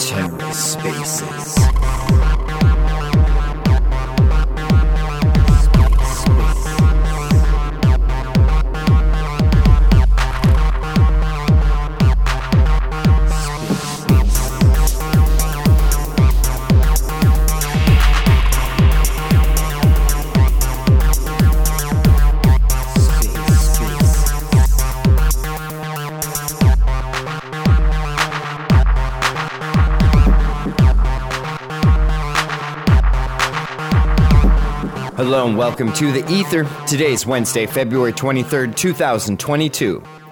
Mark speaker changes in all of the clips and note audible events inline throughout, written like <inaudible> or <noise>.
Speaker 1: TerraSpaces. Hello and welcome to The Ether. Today is Wednesday, February 23rd, 2022.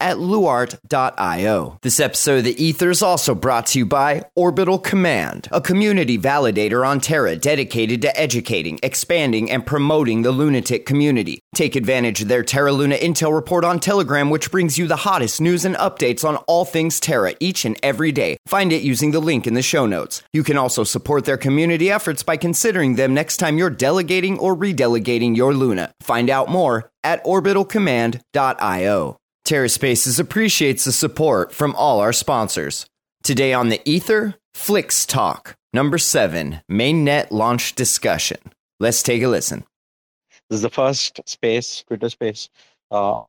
Speaker 1: at luart.io. This episode of The Ether is also brought to you by Orbital Command, a community validator on Terra dedicated to educating, expanding, and promoting the lunatic community. Take advantage of their Terra Luna Intel report on Telegram, which brings you the hottest news and updates on all things Terra each and every day. Find it using the link in the show notes. You can also support their community efforts by considering them next time you're delegating or redelegating your Luna. Find out more at orbitalcommand.io. TerraSpaces appreciates the support from all our sponsors. Today on the Ether, Flix Talk, number seven, mainnet launch discussion. Let's take a listen.
Speaker 2: This is the first space, Twitter space, uh,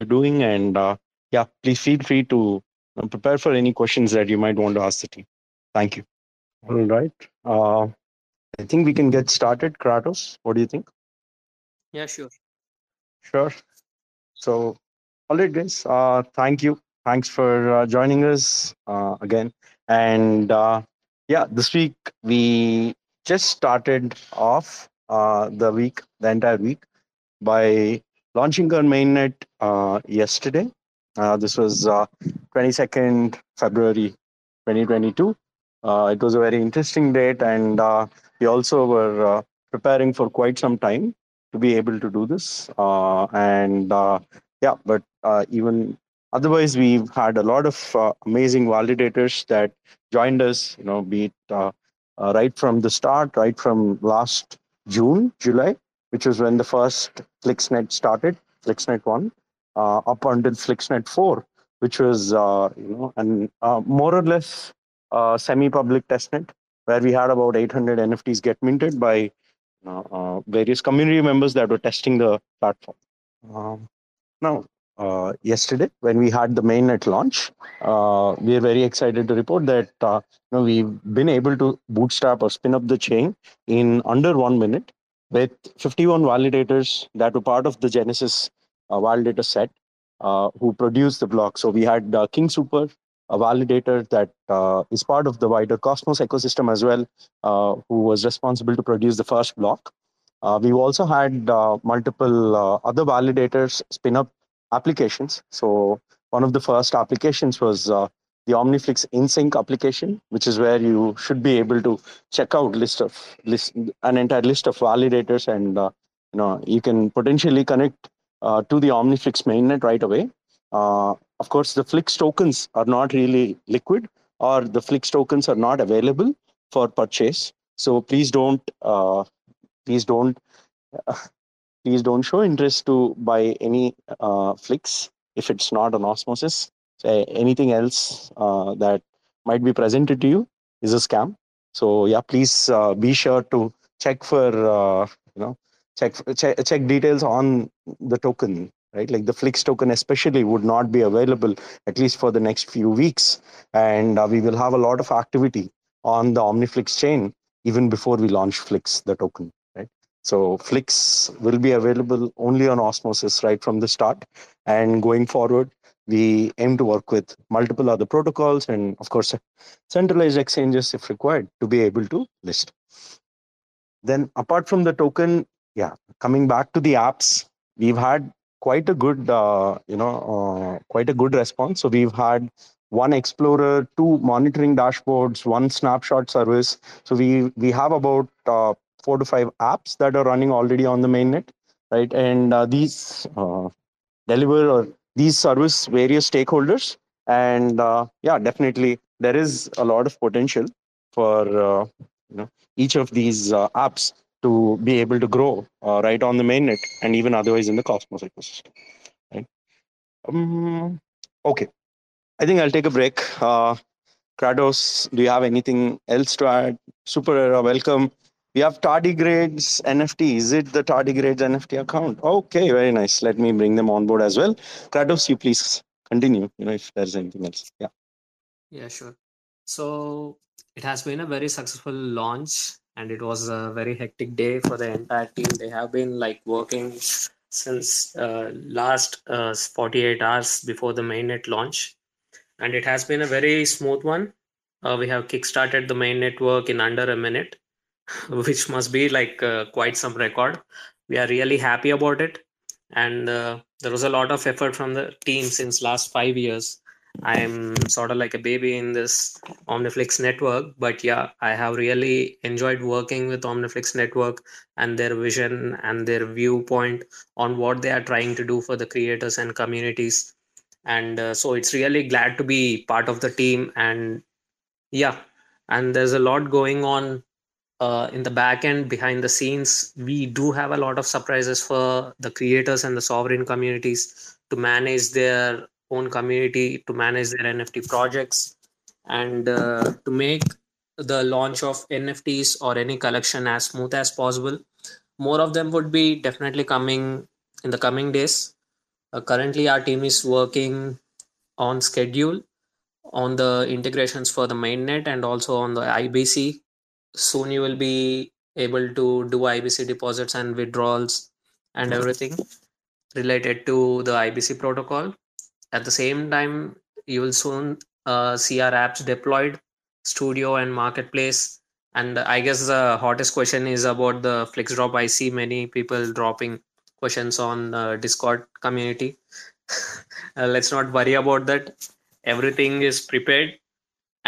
Speaker 2: we're doing, and uh, yeah, please feel free to uh, prepare for any questions that you might want to ask the team. Thank you. All right. Uh, I think we can get started. Kratos, what do you think?
Speaker 3: Yeah, sure.
Speaker 2: Sure. So all right, guys. Uh, thank you. Thanks for uh, joining us uh, again. And uh, yeah, this week we just started off uh, the week, the entire week, by launching our mainnet uh, yesterday. This was uh, 22nd February 2022. Uh, it was a very interesting date, and we also were preparing for quite some time to be able to do this. And yeah, but uh, even otherwise, we've had a lot of uh, amazing validators that joined us. You know, be it uh, uh, right from the start, right from last June, July, which was when the first FlixNet started, FlixNet one, uh, up until FlixNet four, which was uh, you know, and more or less semi-public testnet where we had about 800 NFTs get minted by various community members that were testing the platform. Um, now, uh, yesterday when we had the mainnet launch, uh, we are very excited to report that uh, you know, we've been able to bootstrap or spin up the chain in under one minute with 51 validators that were part of the Genesis uh, validator set uh, who produced the block. So we had uh, King Super, a validator that is part of the wider Cosmos ecosystem as well, who was responsible to produce the first block. Uh, we've also had uh, multiple uh, other validators spin up applications. So one of the first applications was uh, the OmniFlix InSync application, which is where you should be able to check out list of list an entire list of validators, and uh, you know you can potentially connect uh, to the OmniFlix mainnet right away. Of course, the Flix tokens are not really liquid, or the Flix tokens are not available for purchase. So please don't please don't <laughs> please don't show interest to buy any uh, Flix if it's not an osmosis. So anything else uh, that might be presented to you is a scam. So yeah, please uh, be sure to check for uh, you know check, check check details on the token. Right, like the Flix token especially would not be available at least for the next few weeks, and uh, we will have a lot of activity on the OmniFlix chain even before we launch Flix the token. So Flix will be available only on Osmosis right from the start. And going forward, we aim to work with multiple other protocols and, of course, centralized exchanges if required to be able to list. Then, apart from the token, yeah, coming back to the apps, we've had quite a good, uh, you know, uh, quite a good response. So we've had one explorer, two monitoring dashboards, one snapshot service. So we we have about uh, four to five apps that are running already on the mainnet, right? And uh, these uh, deliver or these service various stakeholders. And uh, yeah, definitely there is a lot of potential for uh, you know each of these uh, apps to be able to grow uh, right on the mainnet and even otherwise in the Cosmos ecosystem. Right. Um, okay. I think I'll take a break. Kratos, do you have anything else to add? Super welcome. We have Tardigrades NFT. Is it the Tardigrades NFT account? Okay, very nice. Let me bring them on board as well. Kratos, you please continue. You know, if there's anything else. Yeah.
Speaker 3: Yeah, sure. So it has been a very successful launch and it was a very hectic day for the entire team. They have been like working since uh, last uh, 48 hours before the mainnet launch and it has been a very smooth one. Uh, we have kickstarted the main network in under a minute, <laughs> which must be like uh, quite some record. We are really happy about it, and uh, there was a lot of effort from the team since last five years. I am sort of like a baby in this Omniflix network, but yeah, I have really enjoyed working with Omniflix network and their vision and their viewpoint on what they are trying to do for the creators and communities and uh, so it's really glad to be part of the team and yeah and there's a lot going on uh, in the back end behind the scenes we do have a lot of surprises for the creators and the sovereign communities to manage their own community to manage their nft projects and uh, to make the launch of nfts or any collection as smooth as possible more of them would be definitely coming in the coming days uh, currently, our team is working on schedule on the integrations for the mainnet and also on the IBC. Soon you will be able to do IBC deposits and withdrawals and everything related to the IBC protocol. At the same time, you will soon uh, see our apps deployed, Studio and Marketplace. And I guess the hottest question is about the FlixDrop. I see many people dropping questions on uh, discord community <laughs> uh, let's not worry about that everything is prepared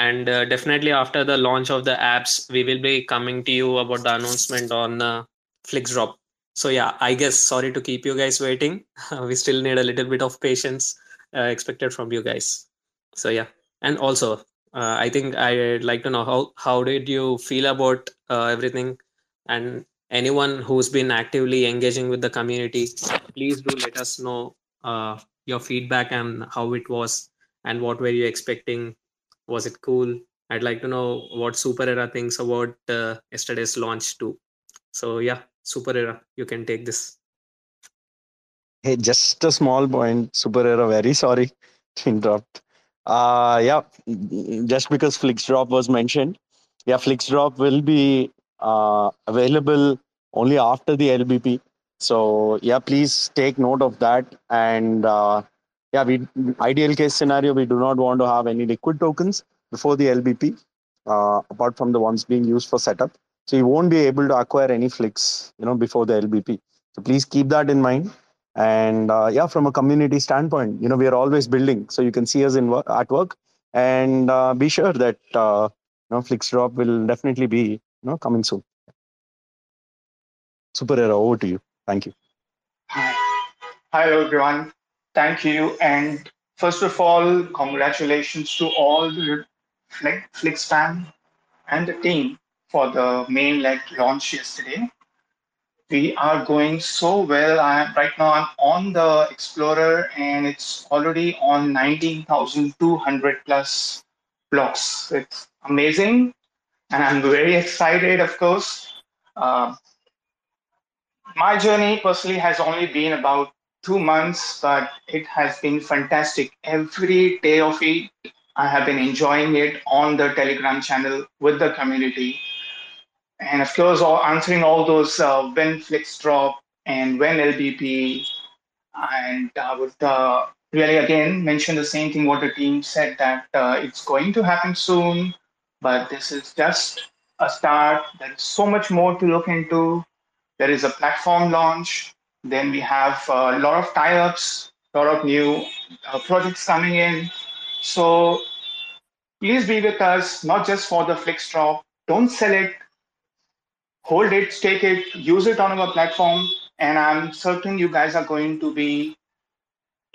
Speaker 3: and uh, definitely after the launch of the apps we will be coming to you about the announcement on uh, flixdrop. So yeah i guess sorry to keep you guys waiting. <laughs> We still need a little bit of patience uh, expected from you guys. So yeah. And also uh, i think i'd like to know how how did you feel about uh, everything? And anyone who's been actively engaging with the community please do let us know uh, your feedback and how it was and what were you expecting was it cool? I'd like to know what super era thinks about uh, yesterday's launch too so yeah super era you can take this.
Speaker 2: Hey just a small point. Super era very sorry to interrupt. Uh yeah just because flixdrop was mentioned. Yeah flixdrop will be uh, available only after the LBP. So yeah, please take note of that. And uh, yeah, we ideal case scenario, we do not want to have any liquid tokens before the LBP, uh, apart from the ones being used for setup. So you won't be able to acquire any Flix, you know, before the LBP. So please keep that in mind. And uh, yeah, from a community standpoint, you know, we are always building. So you can see us in work, at work, and uh, be sure that uh, you know Flixdrop will definitely be you know coming soon. Super Era, over to you. Thank you.
Speaker 4: Hi. Hello, everyone. Thank you. And first of all, congratulations to all the Flix fan and the team for the mainnet launch yesterday. We are going so well. I'm right now. I'm on the Explorer, and it's already on 19,200 plus blocks. It's amazing, and I'm very excited. Of course, uh, my journey personally has only been about two months, but it has been fantastic. Every day of it, I have been enjoying it on the Telegram channel with the community. And of course, all, answering all those uh, when Flixdrop and when LBP. And I would uh, really again mention the same thing what the team said that uh, it's going to happen soon, but this is just a start. There is so much more to look into there is a platform launch. Then we have a lot of tie-ups, a lot of new uh, projects coming in. So please be with us, not just for the Flixdrop. Don't sell it. Hold it, take it, use it on our platform. And I'm certain you guys are going to be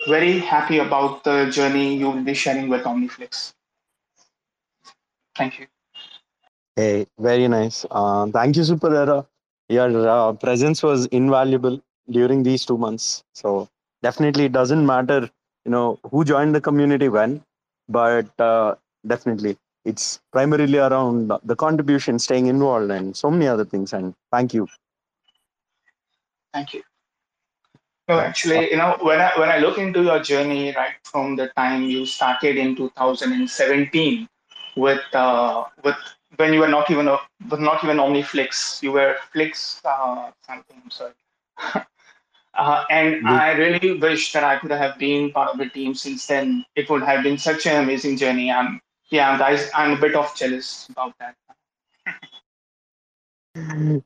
Speaker 4: very happy about the journey you will be sharing with OmniFlix. Thank you.
Speaker 2: Hey, very nice. Uh, thank you, Super Era. Your uh, presence was invaluable during these two months. So definitely, it doesn't matter, you know, who joined the community when, but uh, definitely, it's primarily around the contribution, staying involved, and so many other things. And thank you.
Speaker 4: Thank you. No, actually, you know, when I when I look into your journey, right from the time you started in 2017 with uh, with when you were not even a, not even OmniFlix, you were Flix uh, something. I'm sorry. <laughs> uh, and I really wish that I could have been part of the team since then. It would have been such an amazing journey. I'm yeah, guys, I'm a bit of jealous about that.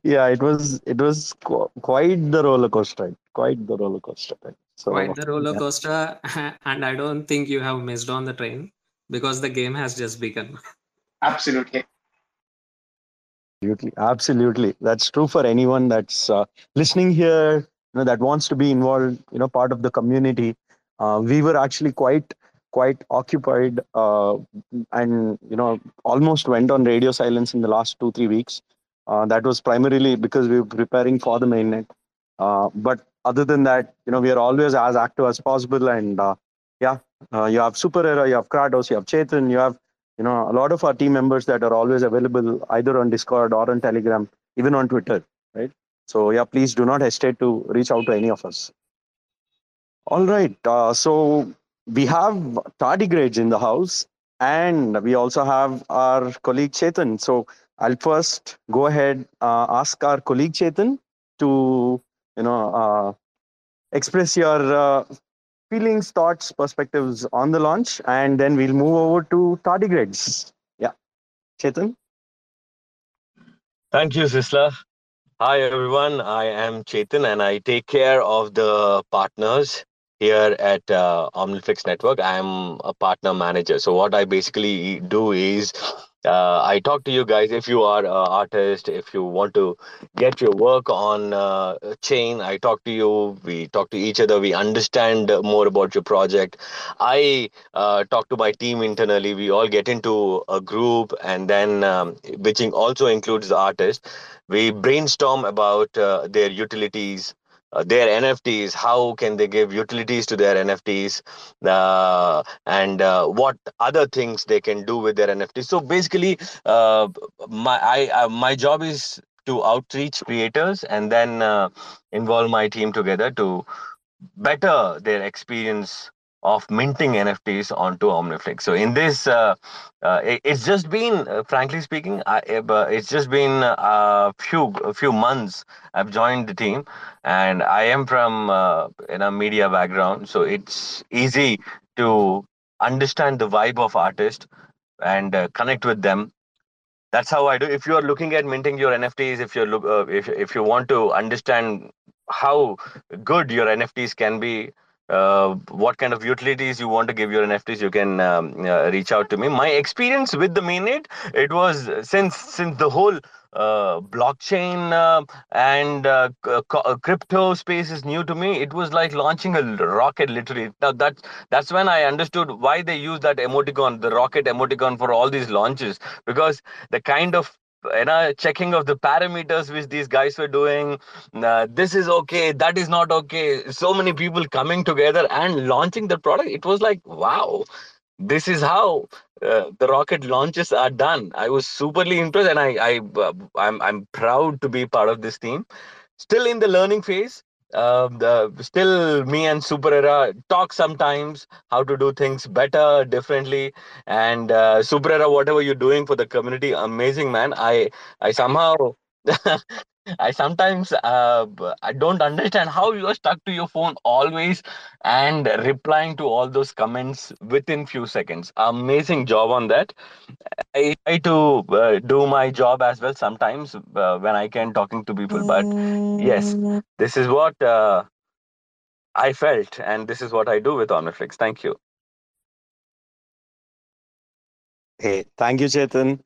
Speaker 2: yeah, it was it was qu- quite the roller coaster, quite the roller coaster.
Speaker 3: So, quite the roller coaster, yeah. <laughs> and I don't think you have missed on the train because the game has just begun.
Speaker 4: Absolutely.
Speaker 2: Absolutely, absolutely. That's true for anyone that's uh, listening here. You know that wants to be involved. You know, part of the community. Uh, we were actually quite quite occupied, uh, and you know, almost went on radio silence in the last two three weeks. Uh, that was primarily because we were preparing for the mainnet. Uh, but other than that, you know, we are always as active as possible. And uh, yeah, you have Super Era, you have Kratos, you have Chetan, you have you know a lot of our team members that are always available either on Discord or on Telegram, even on Twitter, right? So yeah, please do not hesitate to reach out to any of us. All right, uh, so we have tardigrades in the house, and we also have our colleague Chetan. So I'll first go ahead uh, ask our colleague Chetan to you know uh, express your uh, feelings, thoughts, perspectives on the launch, and then we'll move over to tardigrades. Yeah, Chetan.
Speaker 5: Thank you, Sisla. Hi, everyone. I am Chetan, and I take care of the partners here at uh, Network. I'm a partner manager. So what I basically do is uh, I talk to you guys if you are an artist, if you want to get your work on uh, chain. I talk to you. We talk to each other. We understand more about your project. I uh, talk to my team internally. We all get into a group, and then um, which also includes the artist. We brainstorm about uh, their utilities, uh, their NFTs, how can they give utilities to their NFTs, uh, and uh, what other things they can do with their NFTs. So basically, uh, my I uh, my job is to outreach creators and then uh, involve my team together to better their experience of minting NFTs onto OmniFlix. So in this, uh, uh, it, it's just been, uh, frankly speaking, I, uh, it's just been a few a few months. I've joined the team, and I am from uh, in a media background, so it's easy to understand the vibe of artists and uh, connect with them. That's how I do. If you are looking at minting your NFTs, if you're look, if if you want to understand how good your NFTs can be, uh, what kind of utilities you want to give your NFTs, you can um, uh, reach out to me. My experience with the mainnet, it was since since the whole uh, blockchain uh, and uh, uh, crypto space is new to me. It was like launching a rocket, literally. Now that that's when I understood why they use that emoticon, the rocket emoticon, for all these launches, because the kind of you know checking of the parameters which these guys were doing. Uh, this is okay that is not okay. So many people coming together and launching the product. It was like wow this is how uh, the rocket launches are done. I was superly impressed and i i uh, i'm i'm proud to be part of this team. Still in the learning phase uh, the, still me and super era talk sometimes how to do things better differently. And uh, whatever you're doing for the community amazing man. I i somehow <laughs> I sometimes uh, I don't understand how you are stuck to your phone always and replying to all those comments within few seconds. Amazing job on that. I try to uh, do my job as well sometimes uh, when I can talking to people. But yes, this is what uh, I felt, and this is what I do with Omniflix. Thank you.
Speaker 2: Hey, thank you, Chetan.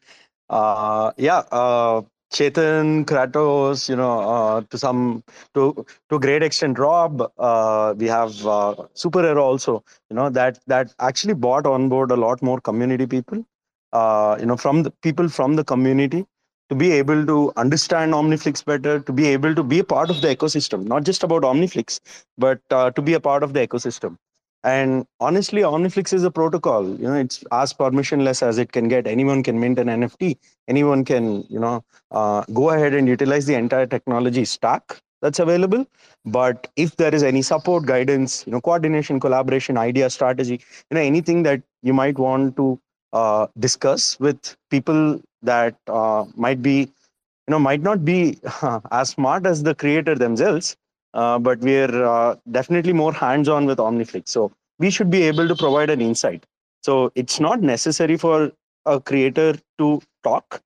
Speaker 2: Uh, yeah, uh, Chetan, Kratos, you know, uh, to some, to to great extent, Rob. Uh, we have uh, Super Era also, you know, that that actually brought on board a lot more community people, uh, you know, from the people from the community to be able to understand Omniflix better, to be able to be a part of the ecosystem, not just about Omniflix, but uh, to be a part of the ecosystem. And honestly, Omniflix is a protocol. You know, it's as permissionless as it can get. Anyone can mint an NFT. Anyone can, you know, uh, go ahead and utilize the entire technology stack that's available. But if there is any support, guidance, you know, coordination, collaboration, idea, strategy, you know, anything that you might want to uh, discuss with people that uh, might be, you know, might not be <laughs> as smart as the creator themselves, uh, but we're uh, definitely more hands-on with Omniflix. So we should be able to provide an insight. So it's not necessary for a creator to talk,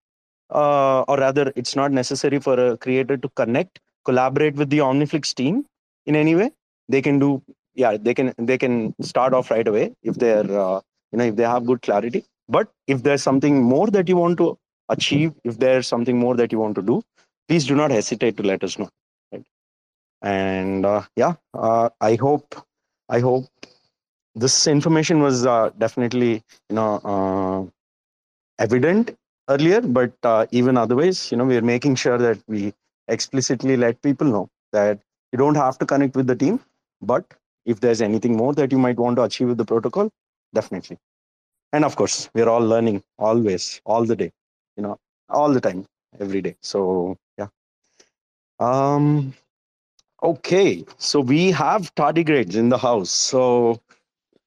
Speaker 2: uh, or rather, it's not necessary for a creator to connect, collaborate with the Omniflix team in any way. They can do, yeah, they can they can start off right away if they're, you know, if they have good clarity. But if there's something more that you want to achieve, if there's something more that you want to do, please do not hesitate to let us know and uh, yeah uh, i hope i hope this information was uh, definitely you know uh, evident earlier but uh, even otherwise you know we're making sure that we explicitly let people know that you don't have to connect with the team but if there's anything more that you might want to achieve with the protocol definitely. And of course we're all learning always all the day you know all the time every day. So yeah. Um Okay, so we have tardigrades in the house. So,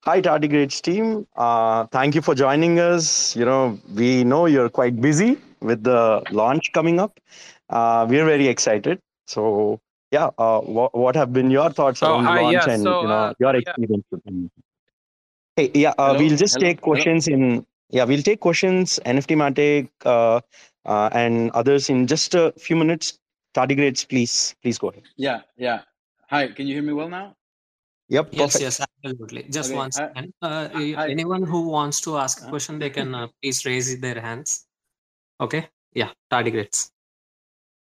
Speaker 2: hi, tardigrades team. Uh, thank you for joining us. You know, we know you're quite busy with the launch coming up. Uh, we're very excited. So, yeah, uh, what, what have been your thoughts
Speaker 6: oh,
Speaker 2: on
Speaker 6: hi,
Speaker 2: launch
Speaker 6: yeah,
Speaker 2: and
Speaker 6: so,
Speaker 2: you know
Speaker 6: uh,
Speaker 2: your experience? them? Hey, yeah, uh, we'll just
Speaker 6: Hello?
Speaker 2: take
Speaker 6: Hello?
Speaker 2: questions in. Yeah, we'll take questions, NFT Matic, uh, uh, and others in just a few minutes. Tardigrades, please, please go ahead.
Speaker 6: Yeah, yeah. Hi, can you hear me well now?
Speaker 2: Yep,
Speaker 3: Yes,
Speaker 2: perfect.
Speaker 3: yes, absolutely. Just
Speaker 6: Okay,
Speaker 3: one
Speaker 6: hi-
Speaker 3: Uh, y- anyone who wants to ask a
Speaker 6: Uh,
Speaker 3: question, they can uh, please raise their hands. Okay. Yeah, tardigrades.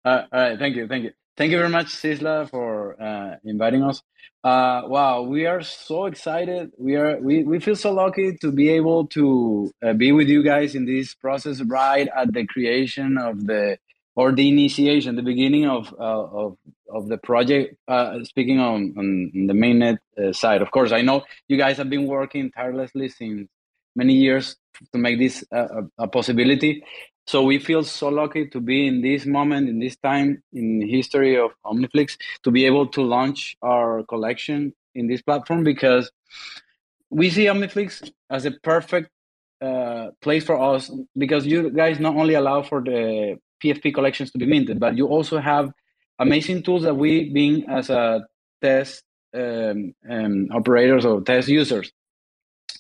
Speaker 6: Uh, all right, thank you, thank you, thank you very much, Sisla, for uh, inviting us. Uh, wow, we are so excited. We are we, we feel so lucky to be able to uh, be with you guys in this process right at the creation of the or the initiation, the beginning of uh, of of the project. Uh, speaking on on the mainnet uh, side, of course, I know you guys have been working tirelessly since many years to make this a, a possibility. So we feel so lucky to be in this moment, in this time in history of Omniflix, to be able to launch our collection in this platform because we see Omniflix as a perfect uh, place for us because you guys not only allow for the PFP collections to be minted, but you also have amazing tools that we being as a test um, um, operators or test users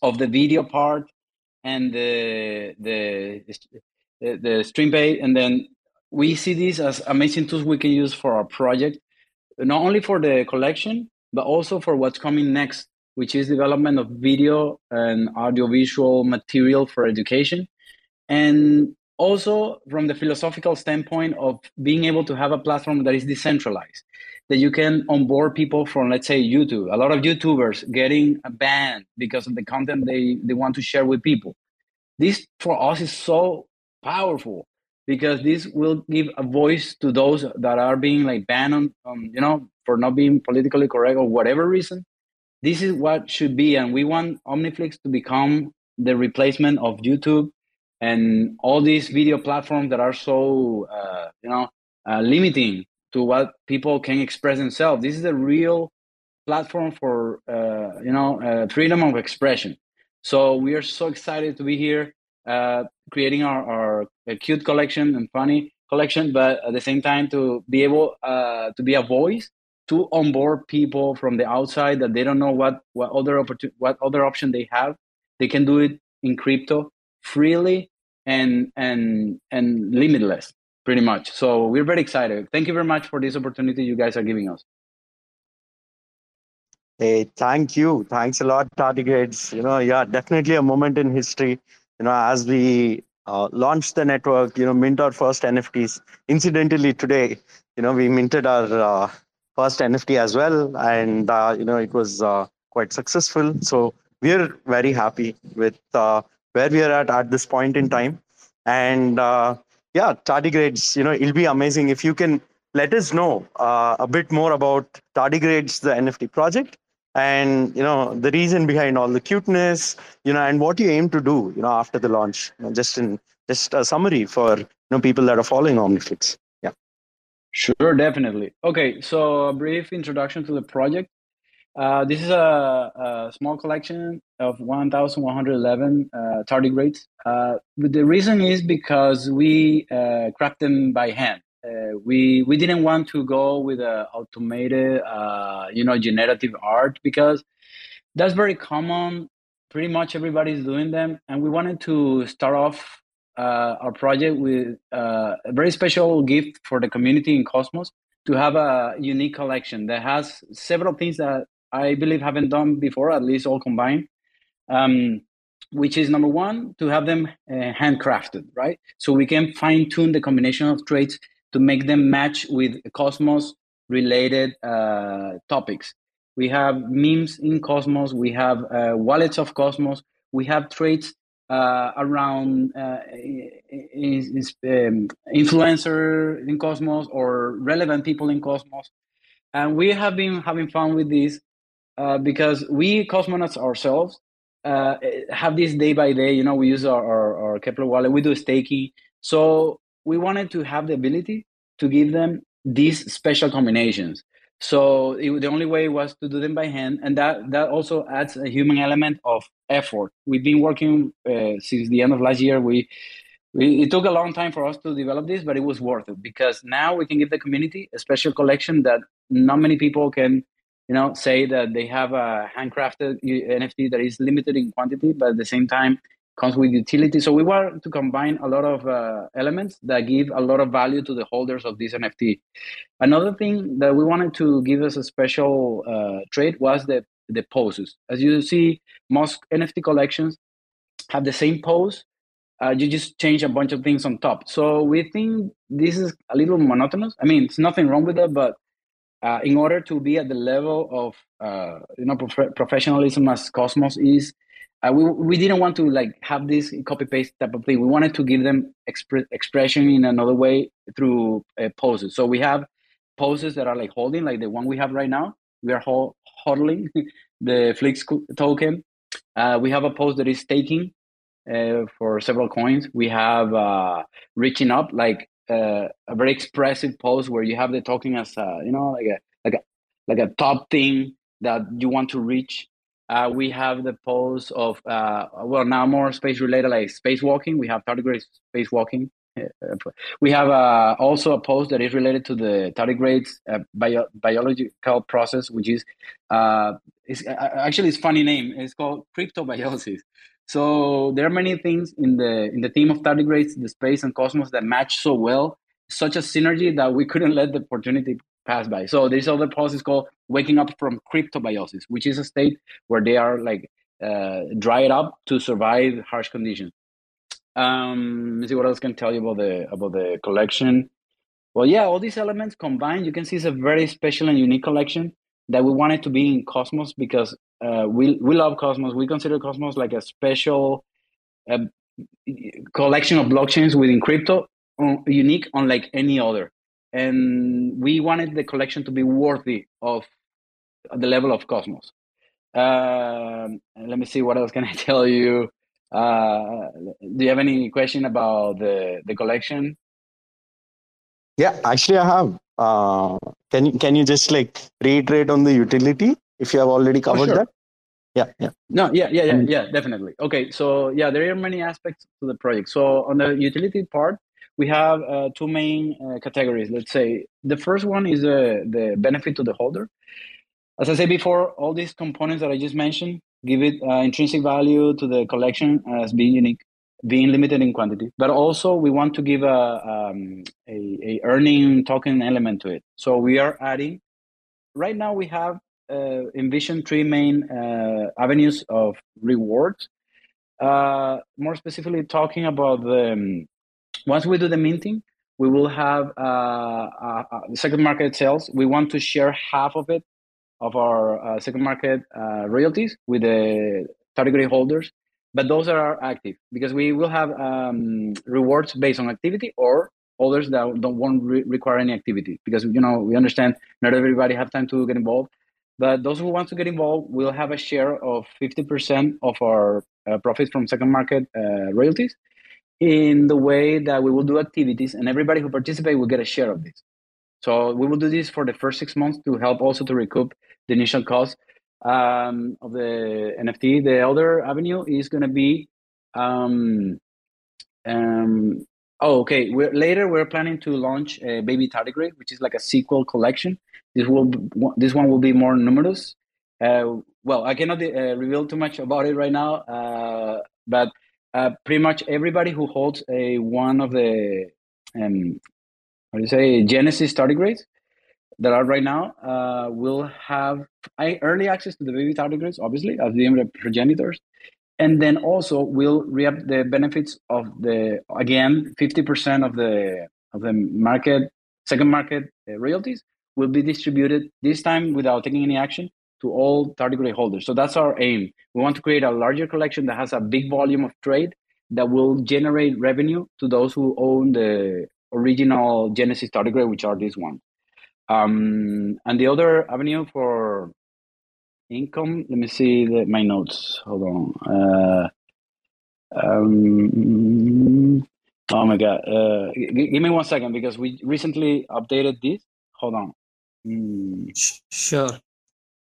Speaker 6: of the video part and the the the, stream pay, and then we see these as amazing tools we can use for our project, not only for the collection but also for what's coming next, which is development of video and audiovisual material for education, and also from the philosophical standpoint of being able to have a platform that is decentralized that you can onboard people from let's say youtube. A lot of youtubers getting banned because of the content they, they want to share with people. This for us is so powerful because this will give a voice to those that are being like banned on, um, you know for not being politically correct or whatever reason. This is what should be and we want omniflix to become the replacement of youtube and all these video platforms that are so uh, you know uh, limiting to what people can express themselves. This is a real platform for uh, you know uh, freedom of expression. So we are so excited to be here uh, creating our, our cute collection and funny collection but at the same time to be able uh, to be a voice to onboard people from the outside that they don't know what what other opportunity what other option they have. They can do it in crypto freely and and and limitless pretty much so we're very excited thank you very much for this opportunity you guys are giving us
Speaker 2: Hey, thank you. Thanks a lot, Tardigrades. You know, yeah, definitely a moment in history. You know, as we uh, launched the network, you know, mint our first NFTs. Incidentally, today, you know, we minted our uh, first NFT as well, and uh, you know, it was uh, quite successful. So we're very happy with uh, where we are at at this point in time. And uh, yeah, Tardigrades, you know, it'll be amazing. If you can let us know a bit more about Tardigrades, the NFT project and you know the reason behind all the cuteness you know and what you aim to do you know after the launch. You know, just in just a summary for you know people that are following omniflix yeah.
Speaker 6: Sure definitely. Okay so a brief introduction to the project uh, this is a, a, small collection of 1111 uh, tardigrades. Uh, the reason is because we uh, craft them by hand. Uh, we we didn't want to go with a automated uh, you know generative art because that's very common. Pretty much everybody's doing them. And we wanted to start off uh, our project with a very special gift for the community in cosmos to have a unique collection that has several things that i believe haven't done before at least all combined um, which is number one to have them uh, handcrafted right so we can fine tune the combination of traits to make them match with Cosmos related uh, topics. We have memes in Cosmos, we have uh, wallets of Cosmos, we have traits uh, around uh, is, um, influencer in Cosmos or relevant people in Cosmos. And we have been having fun with this uh, because we cosmonauts ourselves uh, have this day by day. You know, we use our, our, our Keplr wallet, we do staking. So we wanted to have the ability to give them these special combinations. So it, the only way was to do them by hand, and that that also adds a human element of effort. We've been working uh, since the end of last year. We, we it took a long time for us to develop this, but it was worth it because now we can give the community a special collection that not many people can, you know, say that they have a handcrafted NFT that is limited in quantity, but at the same time comes with utility. So we want to combine a lot of uh, elements that give a lot of value to the holders of this NFT. Another thing that we wanted to give us a special uh, trait was the the poses. As you see, most NFT collections have the same pose. Uh, you just change a bunch of things on top. So we think this is a little monotonous. I mean, it's nothing wrong with that, but uh, in order to be at the level of uh, you know prof- professionalism as Cosmos is, uh, we, we didn't want to like have this copy paste type of thing. We wanted to give them exp- expression in another way through uh, poses. So we have poses that are like holding, like the one we have right now. We are ho- hodling <laughs> the Flix token. Uh, we have a pose that is staking uh, for several coins. We have reaching up, like uh, a very expressive pose where you have the token as you know like a like a like a top thing that you want to reach uh, we have the pose of uh, well now more space related like spacewalking. We have tardigrade spacewalking. Uh, <laughs> we have uh, also a pose that is related to the tardigrades uh, bio- biological process, which is uh, is actually it's funny name. It's called cryptobiosis. So there are many things in the in the theme of tardigrades, the space and cosmos that match so well, such a synergy that we couldn't let the opportunity pass by. So this other process called waking up from cryptobiosis, which is a state where they are like uh, dried up to survive harsh conditions. Um, see what else can tell you about the about the collection. Well, yeah, all these elements combined, you can see it's a very special and unique collection that we wanted to be in Cosmos because uh, we we love Cosmos. We consider Cosmos like a special uh, collection of blockchains within crypto, unique unlike any other and we wanted the collection to be worthy of the level of Cosmos. Uh, let me see what else can I <laughs> tell you. Uh, do you have any question about the the collection?
Speaker 2: Yeah, actually, I have. Uh, can you can you just like reiterate on the utility if you have already covered oh, sure. that? Yeah, yeah.
Speaker 6: No, yeah, yeah, yeah, yeah, definitely. Okay, so yeah, there are many aspects to the project. So on the utility part, we have uh, two main uh, categories. Let's say the first one is uh, the benefit to the holder. As I said before, all these components that I just mentioned give it uh, intrinsic value to the collection as being unique, being limited in quantity. But also, we want to give a, um, a, a earning token element to it. So we are adding. Right now, we have envision three main uh, avenues of rewards. Uh, more specifically, talking about the um, once we do the minting, we will have uh, the second market sales. We want to share half of it of our second market royalties with the tardigrade holders, but those are active because we will have um, rewards based on activity or others that don't won't re- require any activity because you know we understand not everybody have time to get involved but those who want to get involved will have a share of 50% of our uh, profits from second market uh, royalties in the way that we will do activities and everybody who participates will get a share of this so we will do this for the first six months to help also to recoup the initial cost um, of the nft the other avenue is going to be um, um, Oh, okay. We're, later, we're planning to launch a Baby Tardigrade, which is like a sequel collection. This will this one will be more numerous. Uh, well, I cannot uh, reveal too much about it right now, uh, but pretty much everybody who holds a one of the um, how do you say Genesis tardigrades that are right now uh, will have early access to the baby tardigrades, grades, obviously, as the progenitors and then also we'll reap the benefits of the again 50% of the of the market second market uh, royalties will be distributed this time without taking any action to all tardigrade holders so that's our aim we want to create a larger collection that has a big volume of trade that will generate revenue to those who own the original genesis tardigrade which are these ones um, and the other avenue for income. Let me see the, my notes. Hold on. Uh, um, oh my god. Uh, g- give me one second because we recently updated this. Hold on.
Speaker 3: Mm. Sure.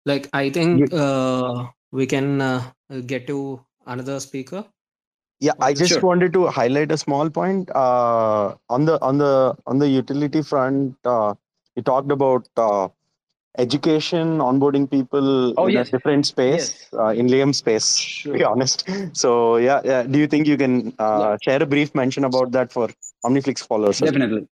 Speaker 3: Like I think uh, we can uh, get to another speaker.
Speaker 2: Yeah, I just sure. wanted to highlight a small point uh, on the on the on the utility front. Uh, you talked about uh, education, onboarding people oh, in yes. a different space, yes. uh, in Liam space, sure. to be honest. So, yeah, yeah. Do you think you can uh, yeah. share a brief mention about that for OmniFlix followers?
Speaker 6: Definitely.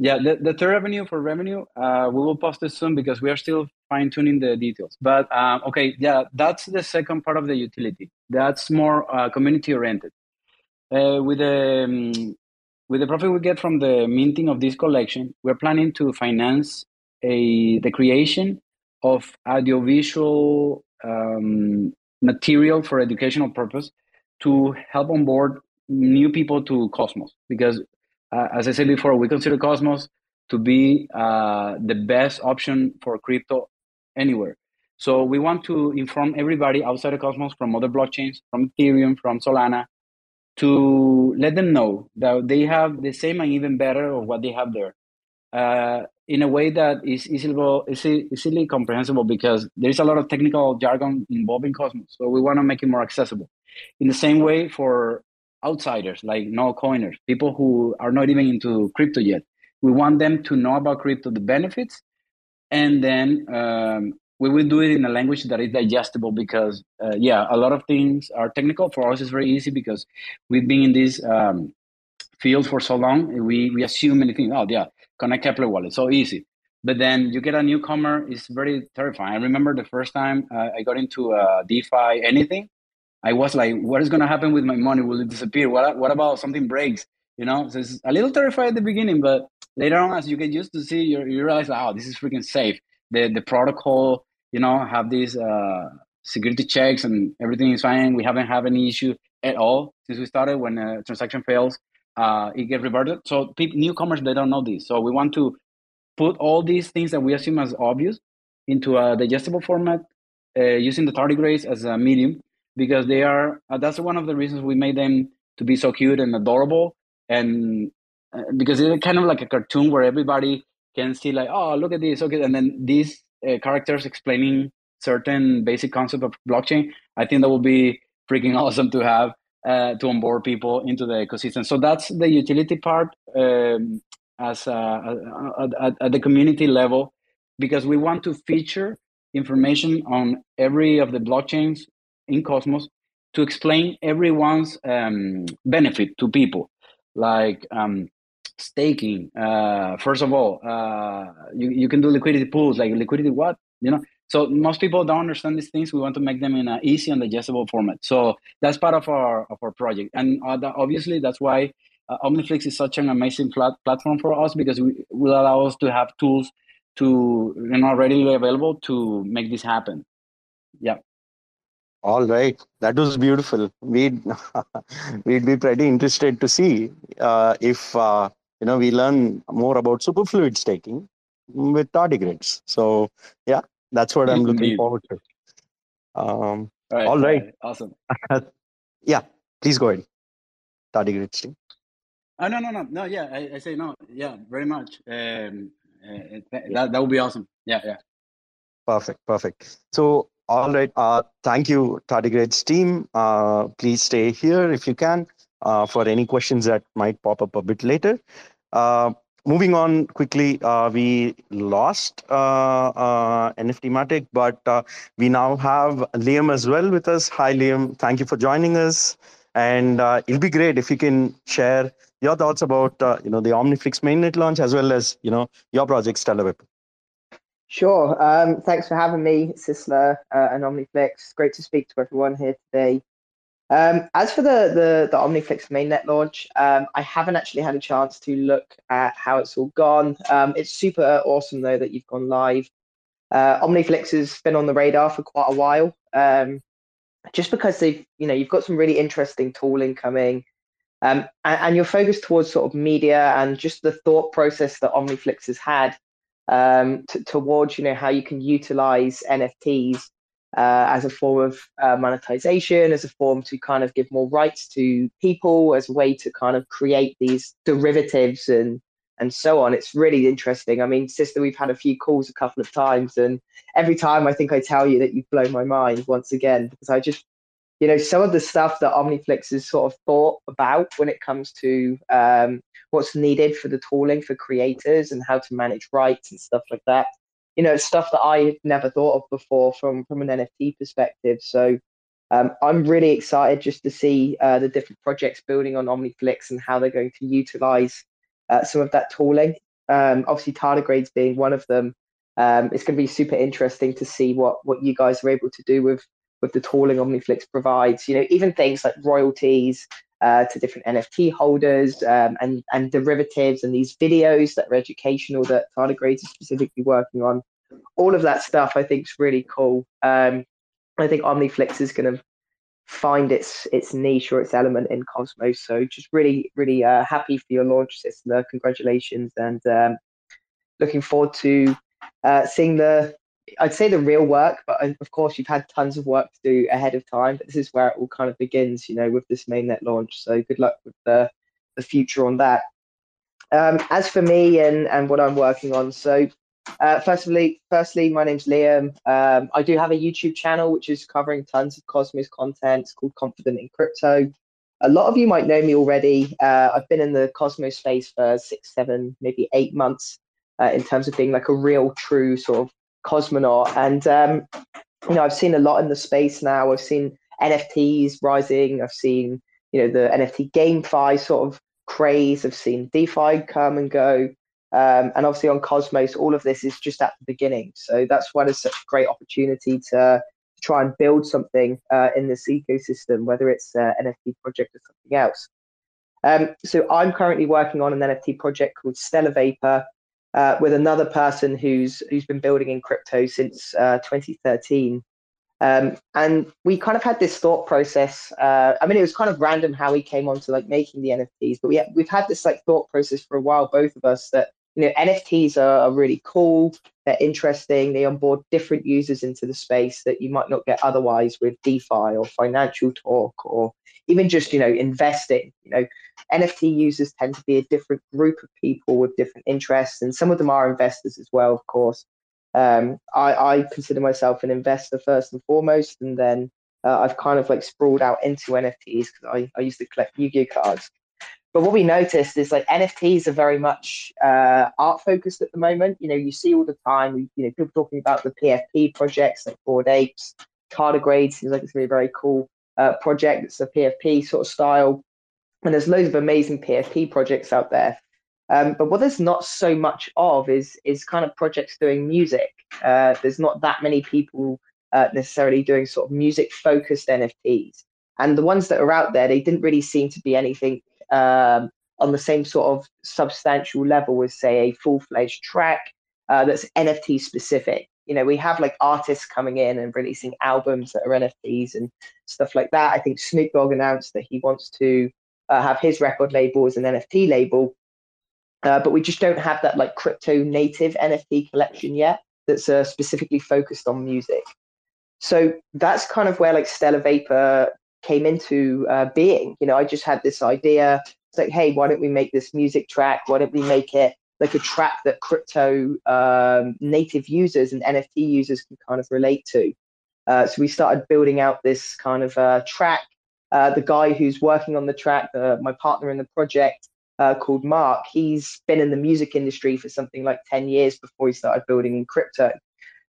Speaker 2: Yeah.
Speaker 6: The, the third avenue for revenue, uh, we will post it soon because we are still fine tuning the details. But um, okay, yeah, that's the second part of the utility. That's more uh, community oriented. Uh, with the um, with the profit we get from the minting of this collection, we're planning to finance a the creation of audiovisual um, material for educational purpose to help onboard new people to Cosmos. Because, uh, as I said before, we consider Cosmos to be uh, the best option for crypto anywhere. So we want to inform everybody outside of Cosmos from other blockchains, from Ethereum, from Solana, to let them know that they have the same and even better of what they have there. Uh, in a way that is easily, easy, easily comprehensible because there is a lot of technical jargon involving Cosmos. So we want to make it more accessible. In the same way for outsiders like no coiners, people who are not even into crypto yet. We want them to know about crypto, the benefits, and then um, we will do it in a language that is digestible because, uh, yeah, a lot of things are technical. For us, it's very easy because we've been in this um, field for so long. We, we assume anything, oh, yeah, connect Keplr wallet. So easy. But then you get a newcomer, it's very terrifying. I remember the first time uh, I got into uh, DeFi anything, I was like, what is going to happen with my money? Will it disappear? What, what about something breaks? You know, so it's a little terrified at the beginning, but later on, as you get used to see, you, you realize, oh, this is freaking safe. The, the protocol, you know, have these uh, security checks and everything is fine. We haven't had any issue at all since we started. When a transaction fails, uh, it get reverted. So newcomers they don't know this. So we want to put all these things that we assume as obvious into a digestible format uh, using the tardigrades as a medium because they are. Uh, that's one of the reasons we made them to be so cute and adorable and uh, because they're kind of like a cartoon where everybody can see like oh look at this okay and then these uh, characters explaining certain basic concept of blockchain i think that will be freaking <laughs> awesome to have uh, to onboard people into the ecosystem. So that's the utility part um, as at the community level, because we want to feature information on every of the blockchains in Cosmos to explain everyone's um, benefit to people, like um, staking. Uh, first of all, uh, you, you can do liquidity pools, like liquidity what? You know, so most people don't understand these things. We want to make them in an easy and digestible format. So that's part of our of our project, and uh, obviously that's why uh, OmniFlix is such an amazing plat- platform for us because it will allow us to have tools to you know readily available to make this happen. Yeah.
Speaker 2: All right, that was beautiful. We'd <laughs> we'd be pretty interested to see uh, if uh, you know we learn more about superfluid staking with tardigrades. So yeah, that's what I'm looking forward to. Um, all right, all right.
Speaker 6: awesome. <laughs>
Speaker 2: yeah, please go ahead. Tardigrades team.
Speaker 6: Oh no no no no yeah I, I say no yeah very much um, uh, that that would be awesome yeah yeah
Speaker 2: perfect perfect so all right. Uh, thank you, Tardigrades team. Uh, please stay here if you can uh, for any questions that might pop up a bit later. Uh, moving on quickly, uh, we lost uh, NFT Matic, but we now have Liam as well with us. Hi, Liam. Thank you for joining us. And it'll be great if you can share your thoughts about you know the OmniFlix mainnet launch as well as you know your project Stellar.
Speaker 7: Sure. Um, thanks for having me, Sistla uh, and OmniFlix. Great to speak to everyone here today. Um, as for the, the, the OmniFlix mainnet launch, um, I haven't actually had a chance to look at how it's all gone. Um, it's super awesome, though, that you've gone live. Uh, OmniFlix has been on the radar for quite a while, um, just because they've, you know, you've got some really interesting tooling coming. Um, and, and, focused towards sort of media and just the thought process that OmniFlix has had um, t- towards you know how you can utilize NFTs uh, as a form of uh, monetization, as a form to kind of give more rights to people, as a way to kind of create these derivatives and and so on. It's really interesting. I mean, Sistla, we've had a few calls a couple of times, and every time I think I tell you that you've blown my mind once again because I just you know some of the stuff that omniflix has sort of thought about when it comes to um, what's needed for the tooling for creators and how to manage rights and stuff like that you know it's stuff that i never thought of before from from an nft perspective. So um, i'm really excited just to see uh, the different projects building on omniflix and how they're going to utilize uh, some of that tooling. Um, obviously tardigrades being one of them. Um, it's going to be super interesting to see what what you guys are able to do with with the tooling OmniFlix provides. You know, even things like royalties uh, to different NFT holders um, and and derivatives and these videos that are educational that Tardigrades is specifically working on. All of that stuff I think is really cool. Um, I think OmniFlix is going to find its its niche or its element in Cosmos. So just really really uh, happy for your launch, Sistla. Congratulations and um, looking forward to uh, seeing the I'd say the real work, but uh, of course you've had tons of work to do ahead of time. But this is where it all kind of begins, you know, with this mainnet launch. So good luck with the the future on that. Um, as for me and and what I'm working on, so uh, firstly, firstly, my name's Liam. Um, I do have a YouTube channel which is covering tons of Cosmos content. It's called Confident in Crypto. A lot of you might know me already. Uh, I've been in the Cosmos space for six, seven, maybe eight months uh, in terms of being like a real, true sort of cosmonaut. And um, you know, I've seen a lot in the space now. I've seen NFTs rising. I've seen you know the NFT GameFi sort of craze. I've seen DeFi come and go. Um, and obviously on Cosmos, all of this is just at the beginning. So that's why it's such a great opportunity to try and build something uh, in this ecosystem, whether it's an NFT project or something else. Um, so I'm currently working on an NFT project called Stellar Vapor, uh, with another person who's who's been building in crypto since uh, 2013. Um, and we kind of had this thought process. Uh, I mean, it was kind of random how we came on to like making the NFTs, but we we've had this like thought process for a while, both of us, that you know NFTs are, are really cool, they're interesting, they onboard different users into the space that you might not get otherwise with DeFi or financial talk or even just you know investing you know nft users tend to be a different group of people with different interests and some of them are investors as well of course. Um, I, I, consider myself an investor first and foremost and then uh, i've kind of like sprawled out into nfts because I, I used to collect yu-gi-oh cards. But what we noticed is like nfts are very much uh, art focused at the moment. You know you see all the time you know people talking about the pfp projects like bored apes tardigrade seems like it's really very cool uh, project. It's a PFP sort of style. And there's loads of amazing PFP projects out there. Um, but what there's not so much of is is kind of projects doing music. Uh, there's not that many people uh, necessarily doing sort of music focused NFTs, and the ones that are out there, they didn't really seem to be anything um, on the same sort of substantial level as say a full fledged track uh, that's NFT specific. You know, we have like artists coming in and releasing albums that are NFTs and stuff like that. I think Snoop Dogg announced that he wants to uh, have his record label as an NFT label uh, but we just don't have that like crypto native NFT collection yet that's uh, specifically focused on music. So that's kind of where like Stellar Vapor came into uh, being. You know, I just had this idea. It's like, hey, why don't we make this music track? Why don't we make it like a track that crypto um, native users and NFT users can kind of relate to? Uh, so we started building out this kind of uh, track. Uh, the guy who's working on the track, my partner in the project, uh, called Mark. He's been in the music industry for something like 10 years before he started building in crypto.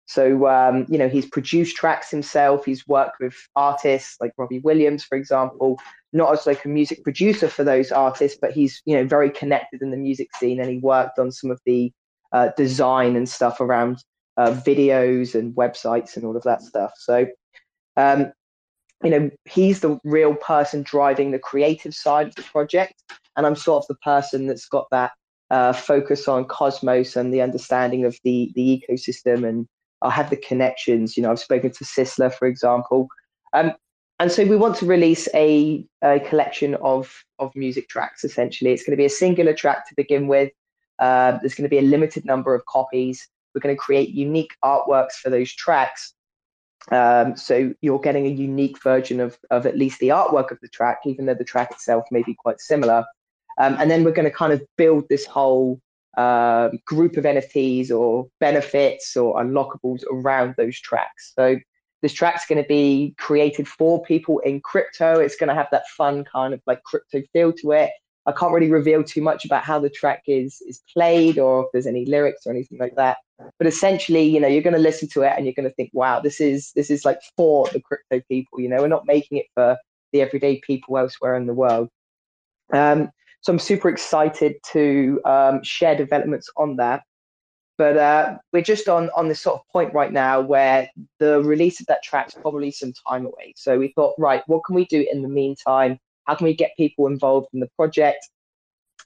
Speaker 7: So, um, you know, he's produced tracks himself. He's worked with artists like Robbie Williams, for example, not as like a music producer for those artists, but he's, you know, very connected in the music scene and he worked on some of the uh, design and stuff around uh, videos and websites and all of that stuff. So, um, you know, he's the real person driving the creative side of the project and I'm sort of the person that's got that uh, focus on Cosmos and the understanding of the the ecosystem, and I have the connections. You know, I've spoken to Sistla, for example, um, and so we want to release a, a collection of of music tracks. Essentially, it's going to be a singular track to begin with. Uh, there's going to be a limited number of copies. We're going to create unique artworks for those tracks. Um, so you're getting a unique version of, of at least the artwork of the track, even though the track itself may be quite similar. Um, and then we're going to kind of build this whole uh, group of NFTs or benefits or unlockables around those tracks. So this track's going to be created for people in crypto. It's going to have that fun kind of like crypto feel to it. I can't really reveal too much about how the track is is played or if there's any lyrics or anything like that. But essentially, you know, you're going to listen to it and you're going to think, "Wow, this is this is like for the crypto people." You know, we're not making it for the everyday people elsewhere in the world. Um, so I'm super excited to um, share developments on that. But uh, we're just on on this sort of point right now where the release of that track is probably some time away. So we thought, right, what can we do in the meantime? How can we get people involved in the project?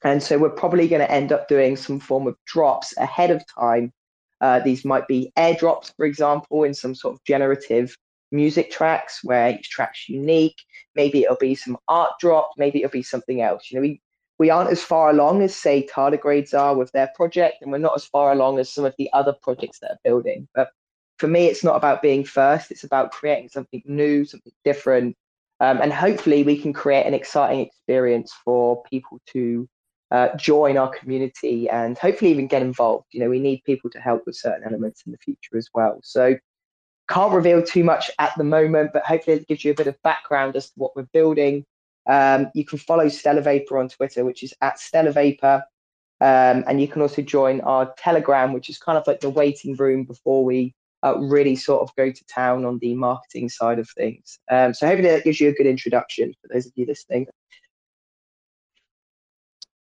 Speaker 7: And so we're probably going to end up doing some form of drops ahead of time. Uh, these might be airdrops, for example, in some sort of generative music tracks where each track's unique. Maybe it'll be some art drop. Maybe it'll be something else. You know, we we aren't as far along as say tardigrades are with their project and we're not as far along as some of the other projects that are building. But for me it's not about being first it's about creating something new something different um, and hopefully we can create an exciting experience for people to uh, join our community and hopefully even get involved. You know we need people to help with certain elements in the future as well. So can't reveal too much at the moment but hopefully it gives you a bit of background as to what we're building um, you can follow Stellar Vapor on Twitter, which is at Stellar Vapor. Um, and you can also join our Telegram, which is kind of like the waiting room before we uh, really sort of go to town on the marketing side of things. Um, so hopefully that gives you a good introduction for those of you listening.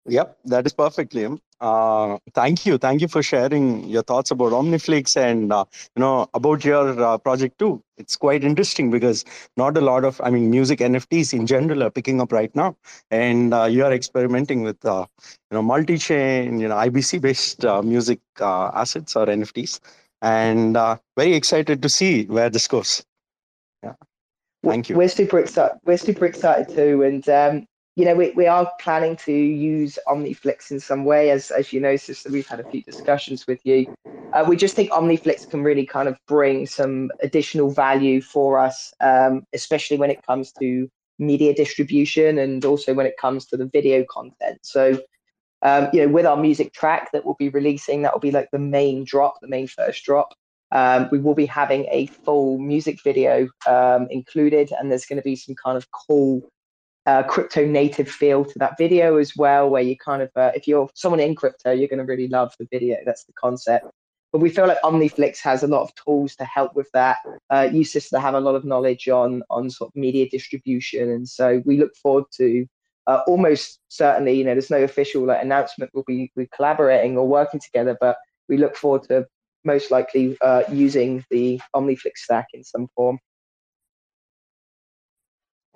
Speaker 2: Yep, that is perfect, Liam. Uh, thank you, thank you for sharing your thoughts about Omniflix and uh, you know about your uh, project too. It's quite interesting because not a lot of, I mean, music NFTs in general are picking up right now, and uh, you are experimenting with uh, you know multi-chain, you know IBC-based uh, music assets or NFTs, and very excited to see where this goes. Yeah, thank you.
Speaker 7: We're super excited. We're super excited too, and um, you know, we, we are planning to use OmniFlix in some way, as as you know, Sistla. We've had a few discussions with you. Uh, we just think OmniFlix can really kind of bring some additional value for us, um, especially when it comes to media distribution and also when it comes to the video content. So, um, you know, with our music track that we'll be releasing, that will be like the main drop, the main first drop. Um, we will be having a full music video um, included, and there's going to be some kind of cool uh, crypto native feel to that video as well, where you kind of, uh, if you're someone in crypto, you're going to really love the video. That's the concept. But we feel like OmniFlix has a lot of tools to help with that. Uh, to have a lot of knowledge on on sort of media distribution, and so we look forward to uh, almost certainly, you know, there's no official like, announcement. We'll be we collaborating or working together, but we look forward to most likely uh, using the OmniFlix stack in some form.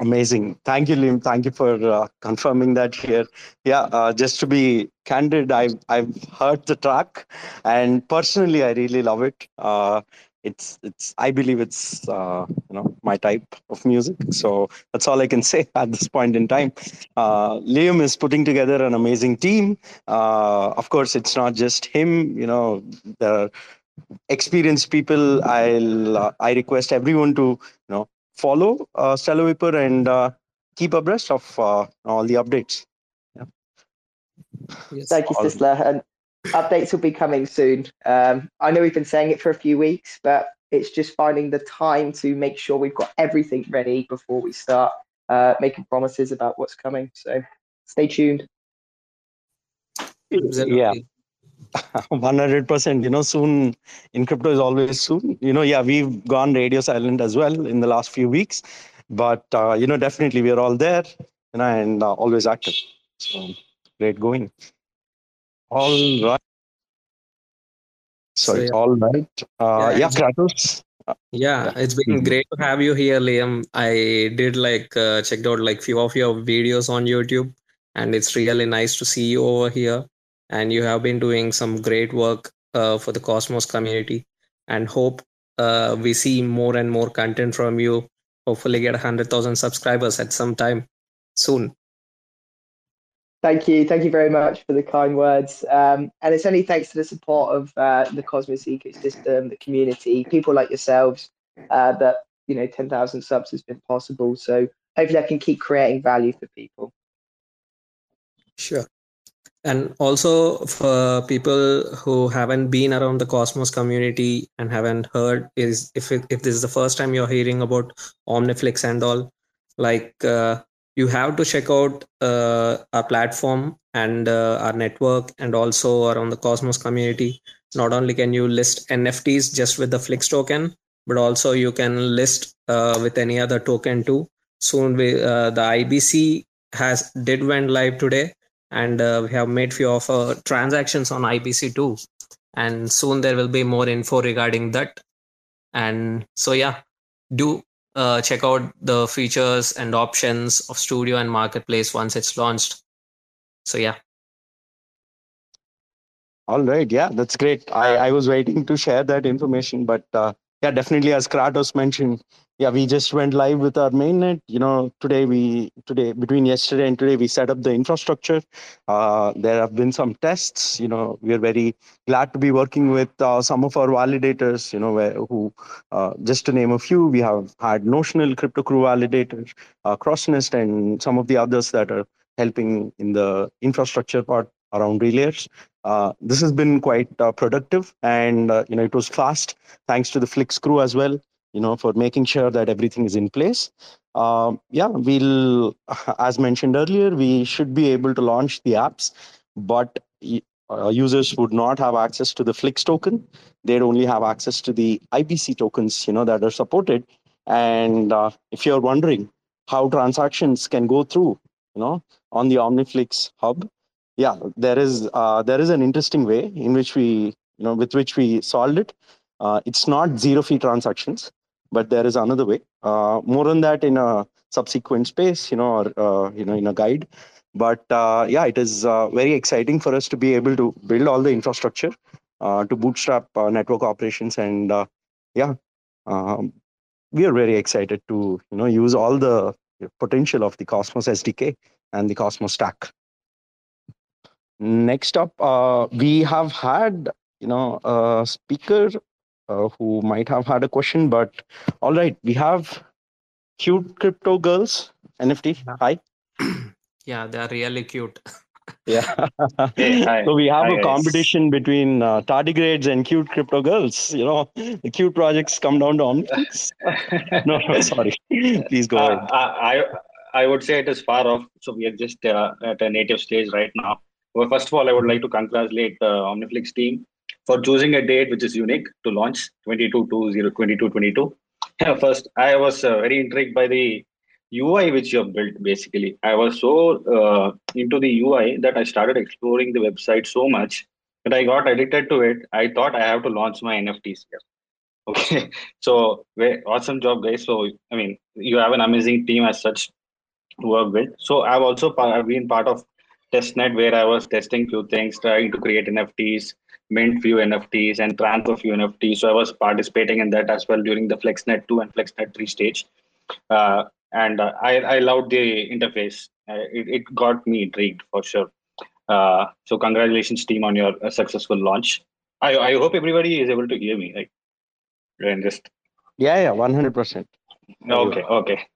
Speaker 2: Amazing. Thank you, Liam. Thank you for uh, confirming that here. Yeah, uh, just to be candid, I've I've heard the track, and personally, I really love it. Uh, it's it's I believe it's uh, you know my type of music. So that's all I can <laughs> say at this point in time. Uh, Liam is putting together an amazing team. Uh, of course, it's not just him. You know, there are experienced people. I'll I request everyone to you know follow uh, Stellar Vapor and uh, keep abreast of uh, all the updates. Yeah.
Speaker 7: Yes. Thank you, Sistla. And updates will be coming soon. Um, I know we've been saying it for a few weeks, but it's just finding the time to make sure we've got everything ready before we start uh, making promises about what's coming. So stay tuned.
Speaker 2: Yeah. <laughs> 100% you know soon in crypto is always soon. You know yeah we've gone radio silent as well in the last few weeks. But uh, you know definitely we are all there you know and uh, always active. So great going. All right. So, so yeah. all right. Uh, yeah, yeah kratos.
Speaker 3: Yeah. it's been mm-hmm. great to have you here liam. I did like uh, checked out like few of your videos on youtube and it's really nice to see you over here and you have been doing some great work uh, for the Cosmos community. And hope uh, we see more and more content from you. Hopefully, get 100,000 subscribers at some time soon.
Speaker 7: Thank you. Thank you very much for the kind words. Um, and it's only thanks to the support of uh, the Cosmos ecosystem, the community, people like yourselves, uh, that you know 10,000 subs has been possible. So hopefully, I can keep creating value for people.
Speaker 3: Sure and also for people who haven't been around the cosmos community and haven't heard is if it, if this is the first time you're hearing about omniflix and all like uh, you have to check out uh, our platform and uh, our network and also around the cosmos community. Not only can you list nfts just with the flix token but also you can list uh, with any other token too. Soon we, uh, the ibc has did went live today and uh, we have made few of uh, transactions on ibc too. And soon there will be more info regarding that. And so yeah do uh, check out the features and options of studio and marketplace once it's launched. So yeah.
Speaker 2: All right. Yeah that's great. I, I was waiting to share that information but uh, yeah definitely as kratos mentioned yeah we just went live with our mainnet. You know today we today between yesterday and today we set up the infrastructure. Uh, there have been some tests you know we are very glad to be working with uh, some of our validators you know where, who uh, just to name a few we have had notional crypto crew validators uh, Crosnest and some of the others that are helping in the infrastructure part around relayers uh, this has been quite uh, productive and uh, you know it was fast. Thanks to the flix crew as well you know for making sure that everything is in place. Um, yeah we'll <laughs> as mentioned earlier we should be able to launch the apps but uh, users would not have access to the flix token. They'd only have access to the ibc tokens you know that are supported. And uh, if you're wondering how transactions can go through you know on the omniflix hub yeah there is uh, there is an interesting way in which we you know with which we solved it uh, it's not zero fee transactions but there is another way. Uh, more on that in a subsequent space, you know, or uh, you know, in a guide. But uh, yeah, it is uh, very exciting for us to be able to build all the infrastructure to bootstrap network operations, and yeah, um, we are very excited to you know use all the potential of the Cosmos SDK and the Cosmos stack. Next up, we have had you know a speaker uh, who might have had a question. But all right, we have cute crypto girls NFT. Hi. <clears throat>
Speaker 3: Yeah, they're really cute. <laughs>
Speaker 2: yeah. Hey, <laughs> so we have hi, a competition guys. between uh, tardigrades and cute crypto girls. You know, the cute projects come down to omniflix. <laughs> no, no, sorry. Please go uh, ahead.
Speaker 8: I I would say it is far off. So we are just uh, at a native stage right now. Well, first of all, I would like to congratulate the Omniflix team for choosing a date which is unique to launch 22 22 22 <laughs> First, I was uh, very intrigued by the UI which you have built. Basically, I was so uh, into the UI that I started exploring the website so much that I got addicted to it. I thought I have to launch my NFTs here. <laughs> Okay, so awesome job, guys. So I mean, you have an amazing team as such to work with. So I've also I've been part of testnet where I was testing few things, trying to create NFTs, mint few NFTs, and transfer few NFTs. So I was participating in that as well during the FlixNet 2 and FlixNet 3 stage. Uh, and uh, I, I loved the interface. Uh, it, it got me intrigued for sure. Uh, so congratulations, team, on your uh, successful launch. I, I hope everybody is able to hear me. Like, and just
Speaker 2: yeah, yeah, one hundred percent.
Speaker 8: Okay, okay.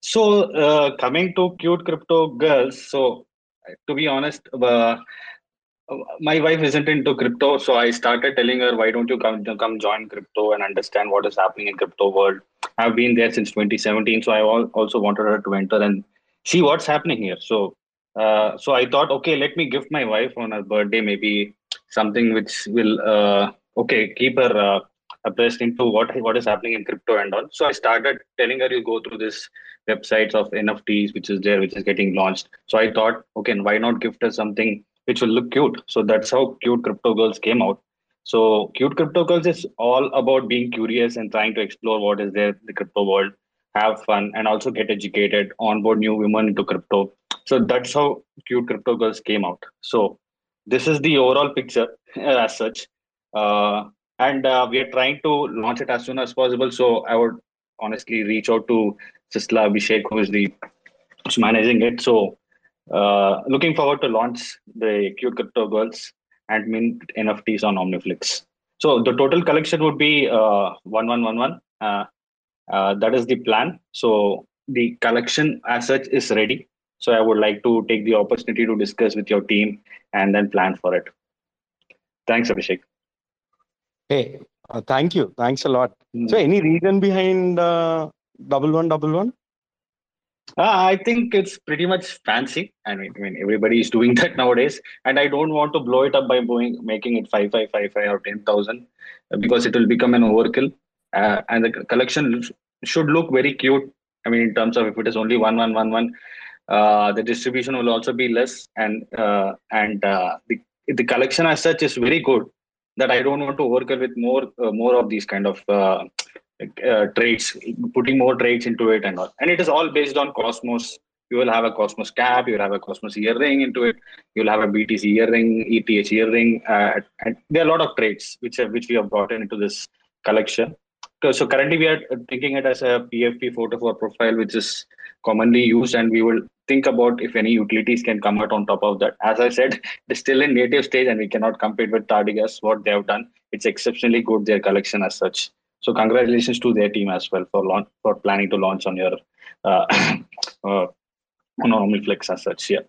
Speaker 8: So uh, coming to cute crypto girls. So to be honest, uh, my wife isn't into crypto, so I started telling her, "Why don't you come come join crypto and understand what is happening in crypto world?" I've been there since 2017, so I also wanted her to enter and see what's happening here. So, uh, so I thought, okay, let me gift my wife on her birthday maybe something which will, uh, okay, keep her uh, abreast into what what is happening in crypto and all. So I started telling her, you go through this websites of NFTs, which is there, which is getting launched. So I thought, okay, why not gift us something which will look cute. So that's how Cute Crypto Girls came out. So Cute Crypto Girls is all about being curious and trying to explore what is there in the crypto world, have fun, and also get educated, onboard new women into crypto. So that's how Cute Crypto Girls came out. So this is the overall picture uh, as such. Uh, and uh, we are trying to launch it as soon as possible. So I would honestly reach out to Sistla Abhishek, who is the who's managing it. So uh, looking forward to launch the cute crypto girls and mint NFTs on Omniflix. So the total collection would be uh, one one one one. Uh, uh, that is the plan. So the collection as such is ready. So I would like to take the opportunity to discuss with your team and then plan for it. Thanks, Abhishek.
Speaker 2: Hey, uh, thank you. Thanks a lot. Mm. So, any reason behind uh, double one double one?
Speaker 8: Uh, I think it's pretty much fancy. I mean, I mean, everybody is doing <laughs> that nowadays, and I don't want to blow it up by going, making it five five five five or ten thousand, because it will become an overkill. Uh, and the collection should look very cute. I mean, in terms of if it is only one one one one, uh, the distribution will also be less, and uh, and uh, the the collection as such is very good. That I don't want to overkill with more uh, more of these kind of uh, traits, putting more traits into it and all. And it is all based on Cosmos. You will have a Cosmos cap, you will have a Cosmos earring into it, you'll have a BTC earring, ETH earring, uh, and there are a lot of traits which have, which we have brought into this collection. So currently we are thinking it as a PFP photo for profile, which is commonly used, and we will think about if any utilities can come out on top of that. As I said, <laughs> it's still in native stage, and we cannot compete with Tardigrades. What they have done, it's exceptionally good their collection as such. So congratulations to their team as well for launch for planning to launch on your uh, <coughs> uh, on Omniflix as such. Yeah.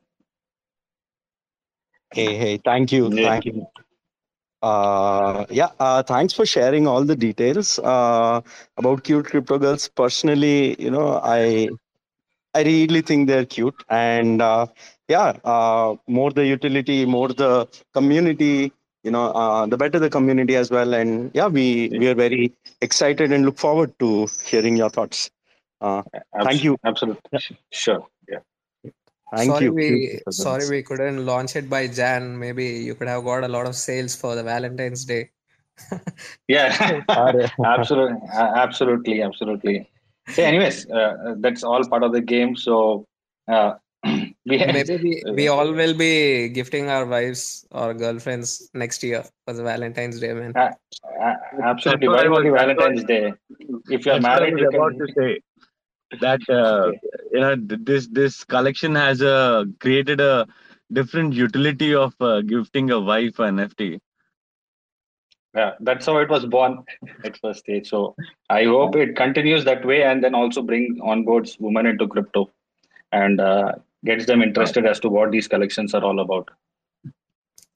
Speaker 2: Hey, hey, thank you, yeah. thank you. Uh, yeah, uh, thanks for sharing all the details uh, about cute crypto girls. Personally, you know, I I really think they're cute, and uh, yeah, uh, more the utility, more the community, you know uh, the better the community as well. And yeah we we are very excited and look forward to hearing your thoughts. Uh, thank you.
Speaker 8: absolutely. Yeah. sure. Yeah.
Speaker 2: Thank
Speaker 3: sorry
Speaker 2: you.
Speaker 3: we sorry we couldn't launch it by jan. Maybe you could have got a lot of sales for the valentine's day. <laughs>
Speaker 8: Yeah. <laughs> Absolutely absolutely absolutely. So anyways uh, that's all part of the game. So uh,
Speaker 3: Maybe we, we all will be gifting our wives or girlfriends next year for the Valentine's Day, man. Uh,
Speaker 8: uh, absolutely. Why only Valentine's Day? If you're married, you
Speaker 5: about to say that uh, you know this this collection has uh, created a different utility of uh, gifting a wife an NFT.
Speaker 8: Yeah, that's how it was born at first stage. So I hope it continues that way, and then also bring on boards women into crypto, and uh, gets them interested as to what these collections are all about.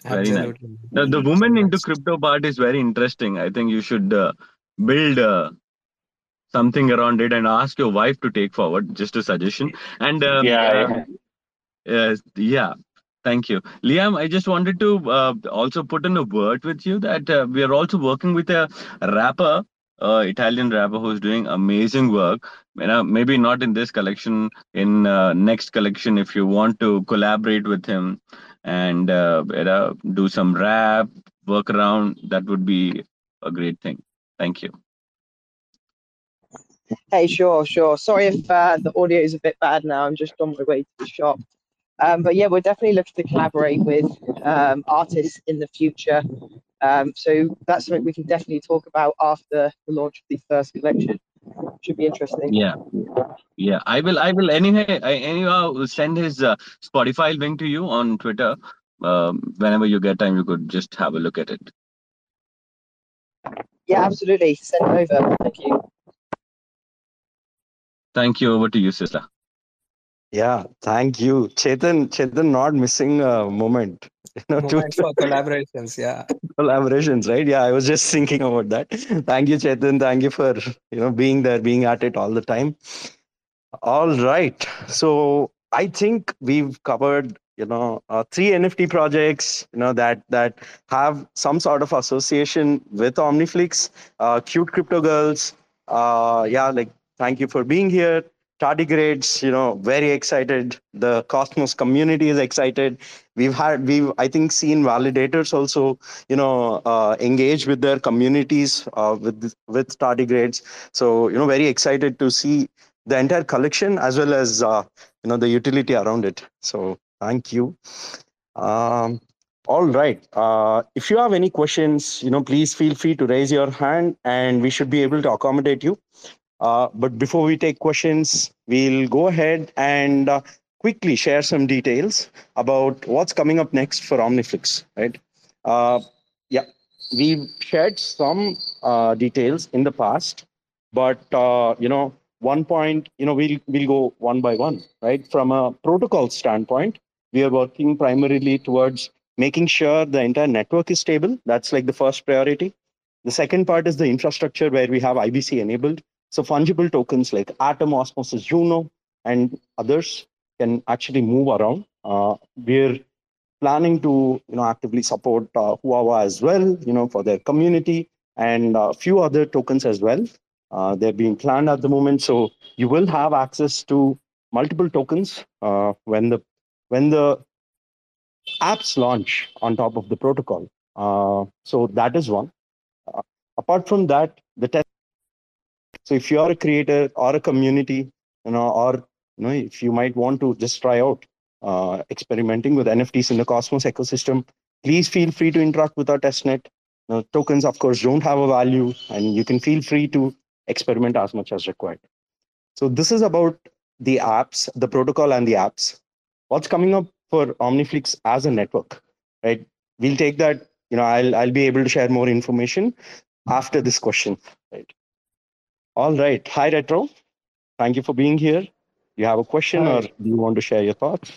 Speaker 5: Very nice. The, the woman into crypto part is very interesting. I think you should uh, build uh, something around it and ask your wife to take forward. Just a suggestion. And um,
Speaker 8: yeah,
Speaker 5: uh, yeah. Thank you, Liam. I just wanted to uh, also put in a word with you that uh, we are also working with a rapper uh, Italian rapper who's doing amazing work. You know, maybe not in this collection, in uh, next collection, if you want to collaborate with him and uh, you know, do some rap, work around, that would be a great thing. Thank you.
Speaker 7: Hey, sure, sure. Sorry if uh, the audio is a bit bad now. I'm just on my way to the shop. Um, but yeah, we're definitely looking to collaborate with um, artists in the future. Um, so that's something we can definitely talk about after the launch of the first collection. Should be interesting.
Speaker 5: Yeah, yeah. I will. I will anyway. I anyhow send his uh, Spotify link to you on Twitter. Um, whenever you get time, you could just have a look at it.
Speaker 7: Yeah, absolutely. Send it over. Thank you.
Speaker 5: Thank you. Over to you, Sistla.
Speaker 2: Yeah, thank you, Chetan. Chetan, not missing a moment. <laughs>
Speaker 3: You know, moment for collaborations. Yeah,
Speaker 2: collaborations, right? Yeah, I was just <laughs> thinking about that. Thank you, Chetan. Thank you for you know being there, being at it all the time. All right, so I think we've covered you know uh, three nft projects you know that that have some sort of association with omniflix uh, cute crypto girls uh, yeah like thank you for being here tardigrades you know very excited. The cosmos community is excited. We've had we've i think seen validators also you know uh, engage with their communities uh, with with tardigrades so you know very excited to see the entire collection as well as uh, you know the utility around it. So thank you. Um, all right. Uh, if you have any questions you know please feel free to raise your hand and we should be able to accommodate you uh, but before we take questions, we'll go ahead and uh, quickly share some details about what's coming up next for Omniflix, right? Uh, yeah, we've shared some uh, details in the past, but uh, you know, one point, you know, we'll we'll go one by one, right? From a protocol standpoint, we are working primarily towards making sure the entire network is stable. That's like the first priority. The second part is the infrastructure where we have IBC enabled so fungible tokens like Atom, Osmosis, Juno, and others can actually move around. Uh, we're planning to you know actively support uh, Huawei as well, you know, for their community and a few other tokens as well. Uh, they're being planned at the moment, so you will have access to multiple tokens uh, when the when the apps launch on top of the protocol. Uh, so that is one. Uh, apart from that, the test so if you are a creator or a community, you know, or you know, if you might want to just try out uh, experimenting with NFTs in the Cosmos ecosystem, please feel free to interact with our testnet. You know, tokens, of course, don't have a value, and you can feel free to experiment as much as required. So this is about the apps, the protocol, and the apps. What's coming up for Omniflix as a network, right? We'll take that. You know, I'll I'll be able to share more information after this question, right? All right. Hi, Retro. Thank you for being here. You have a question Hi. or do you want to share your thoughts?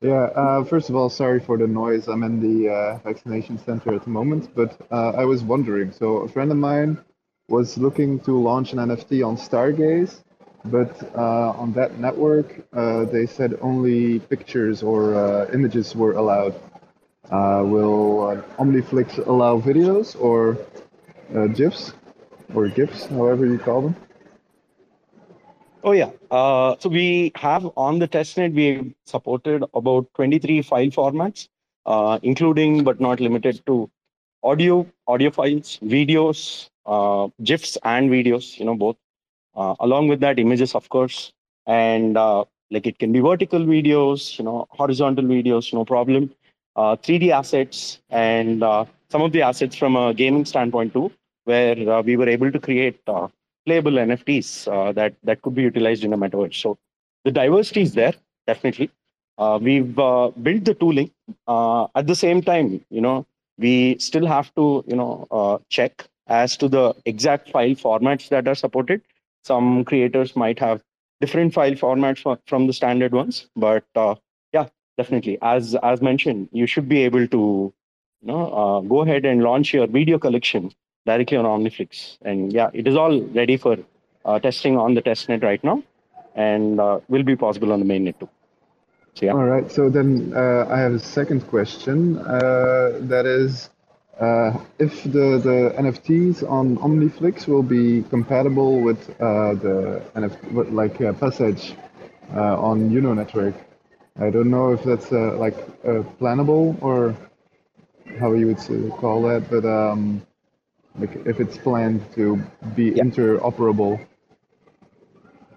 Speaker 9: Yeah, uh, first of all, sorry for the noise. I'm in the uh, vaccination center at the moment, but uh, I was wondering. So, a friend of mine was looking to launch an NFT on Stargaze, but uh, on that network, uh, they said only pictures or uh, images were allowed. will OmniFlix allow videos or GIFs? Or GIFs, however you call them?
Speaker 2: Oh yeah. Uh, so we have on the testnet we supported about 23 file formats, uh, including but not limited to audio, audio files, videos, uh, GIFs and videos. You know both. Uh, along with that, images of course, and uh, like it can be vertical videos, you know, horizontal videos, no problem. 3D uh, assets and some of the assets from a gaming standpoint too where uh, we were able to create uh, playable NFTs uh, that that could be utilized in a metaverse. So the diversity is there definitely. Uh, we've uh, built the tooling. Uh, at the same time, you know, we still have to you know check as to the exact file formats that are supported. Some creators might have different file formats from the standard ones, but uh, yeah, definitely, as as mentioned, you should be able to you know go ahead and launch your video collection directly on Omniflix. And yeah, it is all ready for uh, testing on the testnet right now and uh, will be possible on the mainnet too.
Speaker 9: So, yeah. All right. So then uh, I have a second question. Uh, that is, uh, if the, the NFTs on OmniFlix will be compatible with uh, the NFT, like uh, Passage on Juno network. I don't know if that's like plannable or how you would call that, but um, like if it's planned to be
Speaker 2: Yeah.
Speaker 9: interoperable.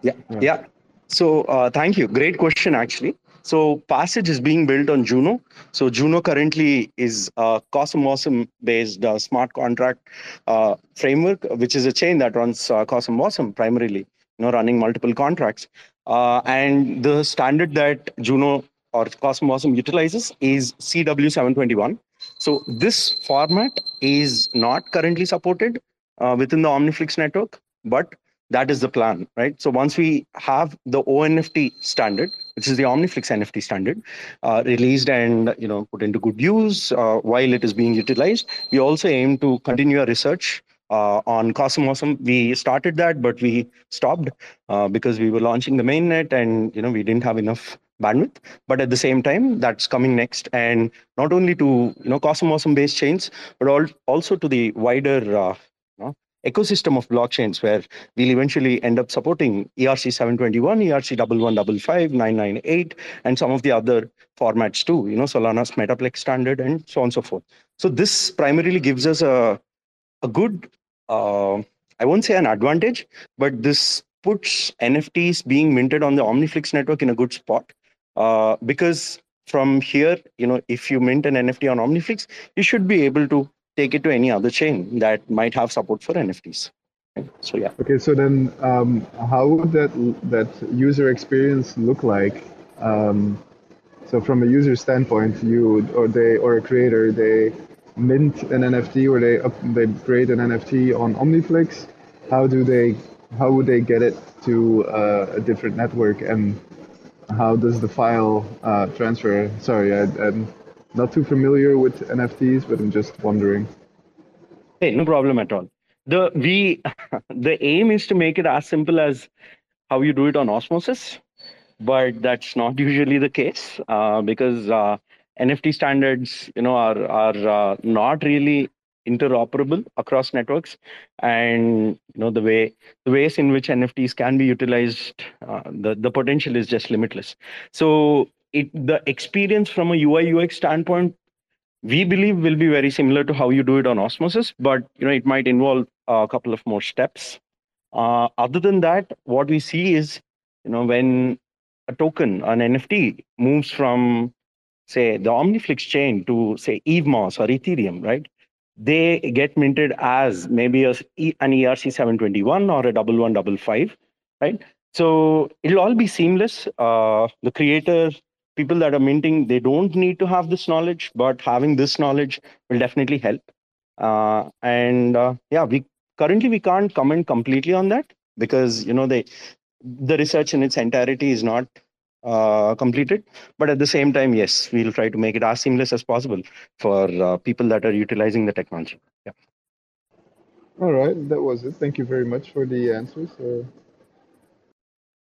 Speaker 2: Yeah,
Speaker 9: Yeah.
Speaker 2: yeah. So uh, thank you. Great question, actually. So Passage is being built on Juno. So Juno currently is a CosmWasm based uh, smart contract uh, framework, which is a chain that runs uh, CosmWasm primarily, you know, running multiple contracts. Uh, and the standard that Juno or CosmWasm utilizes is CW721. So this format is not currently supported uh, within the OmniFlix network, but that is the plan, right? So once we have the ONFT standard, which is the OmniFlix NFT standard, uh, released and you know put into good use uh, while it is being utilized, we also aim to continue our research uh, on CosmWasm. We started that, but we stopped uh, because we were launching the mainnet, and you know we didn't have enough bandwidth. But at the same time, that's coming next, and not only to you know CosmWasm based chains, but al- also to the wider uh, you know, ecosystem of blockchains where we'll eventually end up supporting ERC 721, ERC 1155, 998, and some of the other formats too, you know, Solana's Metaplex standard and so on and so forth. So this primarily gives us a, a good, uh, I won't say an advantage, but this puts NFTs being minted on the OmniFlix network in a good spot. Uh, because from here, you know, if you mint an NFT on OmniFlix, you should be able to take it to any other chain that might have support for NFTs. So yeah.
Speaker 9: Okay, so then um, how would that that user experience look like? Um, so from a user standpoint, you or they or a creator, they mint an NFT or they up, they create an NFT on OmniFlix. How do they? How would they get it to uh, a different network and how does the file uh, transfer? Sorry, I, I'm not too familiar with NFTs, but I'm just wondering.
Speaker 2: Hey, no problem at all. The we <laughs> the aim is to make it as simple as how you do it on Osmosis, but that's not usually the case uh, because uh, NFT standards, you know, are are uh, not really interoperable across networks, and you know the way the ways in which NFTs can be utilized, uh, the the potential is just limitless. So it the experience from a UI UX standpoint we believe will be very similar to how you do it on osmosis but you know it might involve a couple of more steps uh, other than that what we see is you know when a token an nft moves from say the omniflix chain to say evmos or ethereum right they get minted as maybe a, an erc 721 or a 1155 right? So it'll all be seamless. Uh, the creator people that are minting they don't need to have this knowledge but having this knowledge will definitely help. Uh, and uh, yeah we currently we can't comment completely on that because you know the the research in its entirety is not uh, completed but at the same time yes we'll try to make it as seamless as possible for uh, people that are utilizing the technology yeah
Speaker 9: All right, that was it. Thank you very much for the answers. Uh,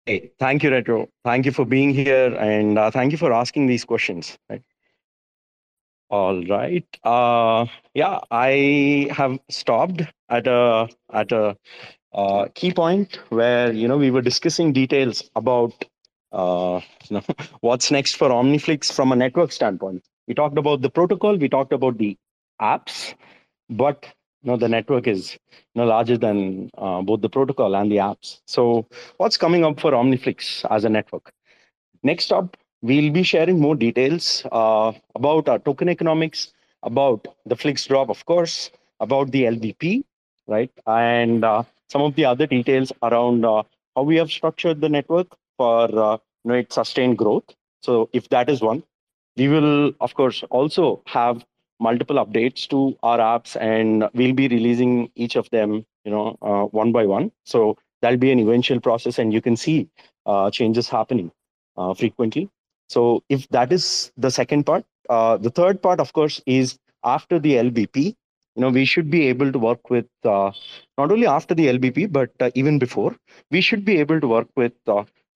Speaker 2: Hey, thank you, Retro. Thank you for being here and uh, thank you for asking these questions. Right. All right. Uh, yeah, I have stopped at a at a uh, key point where you know we were discussing details about uh, <laughs> you know what's next for OmniFlix from a network standpoint. We talked about the protocol. We talked about the apps, but you know the network is you know larger than uh, both the protocol and the apps. So what's coming up for OmniFlix as a network? Next up, we'll be sharing more details uh, about our token economics, about the Flix drop, of course, about the LBP, right, and uh, some of the other details around uh, how we have structured the network for you know, its sustained growth. So if that is one, we will of course also have multiple updates to our apps and we'll be releasing each of them you know uh, one by one so that'll be an eventual process and you can see uh, changes happening uh, frequently so if that is the second part uh, the third part of course is after the lbp you know we should be able to work with uh, not only after the lbp but uh, even before we should be able to work with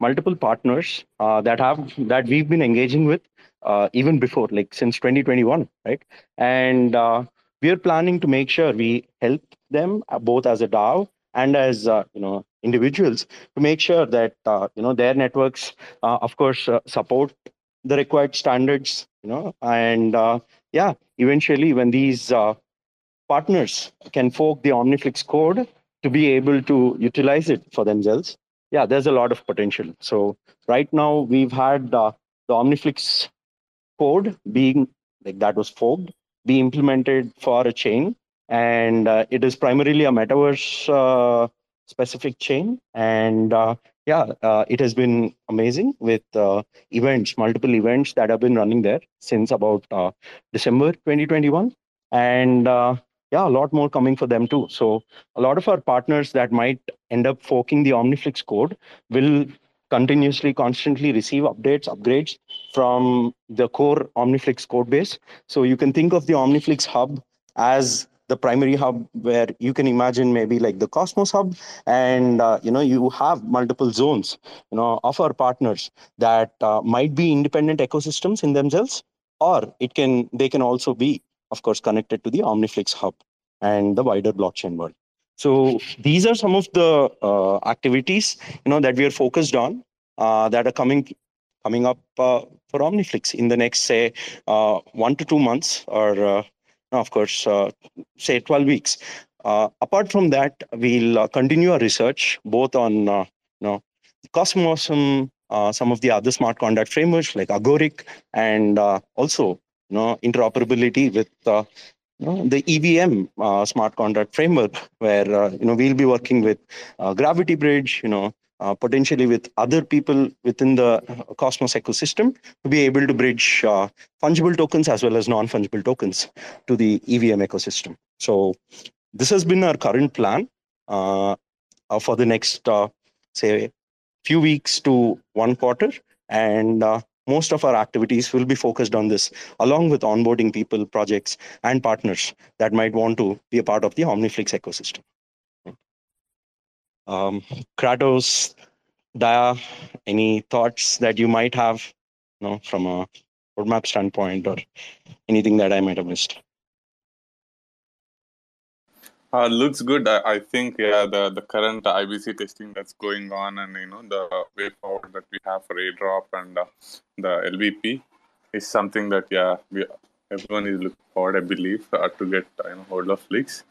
Speaker 2: multiple partners uh, that have that we've been engaging with uh, even before like since 2021 right and uh, we are planning to make sure we help them uh, both as a DAO and as uh, you know individuals to make sure that uh, you know their networks, of course, support the required standards. You know, and yeah, eventually when these partners can fork the OmniFlix code to be able to utilize it for themselves, yeah, there's a lot of potential. So right now we've had the OmniFlix code being like that was forked be implemented for a chain and uh, it is primarily a metaverse uh, specific chain and uh, yeah uh, it has been amazing with uh, events multiple events that have been running there since about uh, december 2021 and yeah a lot more coming for them too. So a lot of our partners that might end up forking the omniflix code will continuously constantly receive updates upgrades from the core omniflix code base. So you can think of the omniflix hub as the primary hub where you can imagine maybe like the cosmos hub and uh, you know you have multiple zones you know of our partners that uh, might be independent ecosystems in themselves or it can they can also be of course connected to the omniflix hub and the wider blockchain world so these are some of the uh, activities you know that we are focused on uh, that are coming coming up uh, for Omniflix in the next say uh, one to two months or uh, of course uh, say 12 weeks. apart from that, we'll continue our research both on you know Cosmos, some of the other smart contract frameworks like Agoric, and also you know interoperability with the EVM uh, smart contract framework, where uh, you know we'll be working with uh, Gravity Bridge, you know, uh, potentially with other people within the Cosmos ecosystem to be able to bridge uh, fungible tokens as well as non-fungible tokens to the EVM ecosystem. So this has been our current plan uh, for the next, say, few weeks to one quarter, and most of our activities will be focused on this, along with onboarding people, projects, and partners that might want to be a part of the Omniflix ecosystem. Um, Kratos, Daya, any thoughts that you might have, you know, from a roadmap standpoint or anything that I might have missed?
Speaker 10: Uh, looks good. I, I, think yeah, the the current IBC testing that's going on, and you know the way forward that we have for airdrop and uh, the LBP is something that yeah, we everyone is looking forward. I believe uh, to get you know hold of leaks.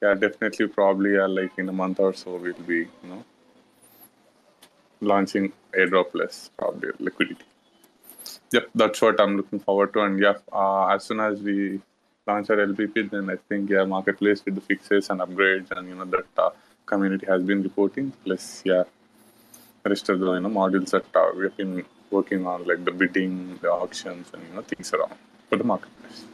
Speaker 10: Yeah, definitely, probably uh, like in a month or so, we'll be you know launching airdrop plus probably liquidity. Yep, that's what I'm looking forward to. And yeah, uh, as soon as we launch our LBP, then I think yeah, marketplace with the fixes and upgrades and you know that uh, community has been reporting. Plus yeah, rest of the you know modules that uh, we've been working on like the bidding, the auctions, and you know things around for the marketplace.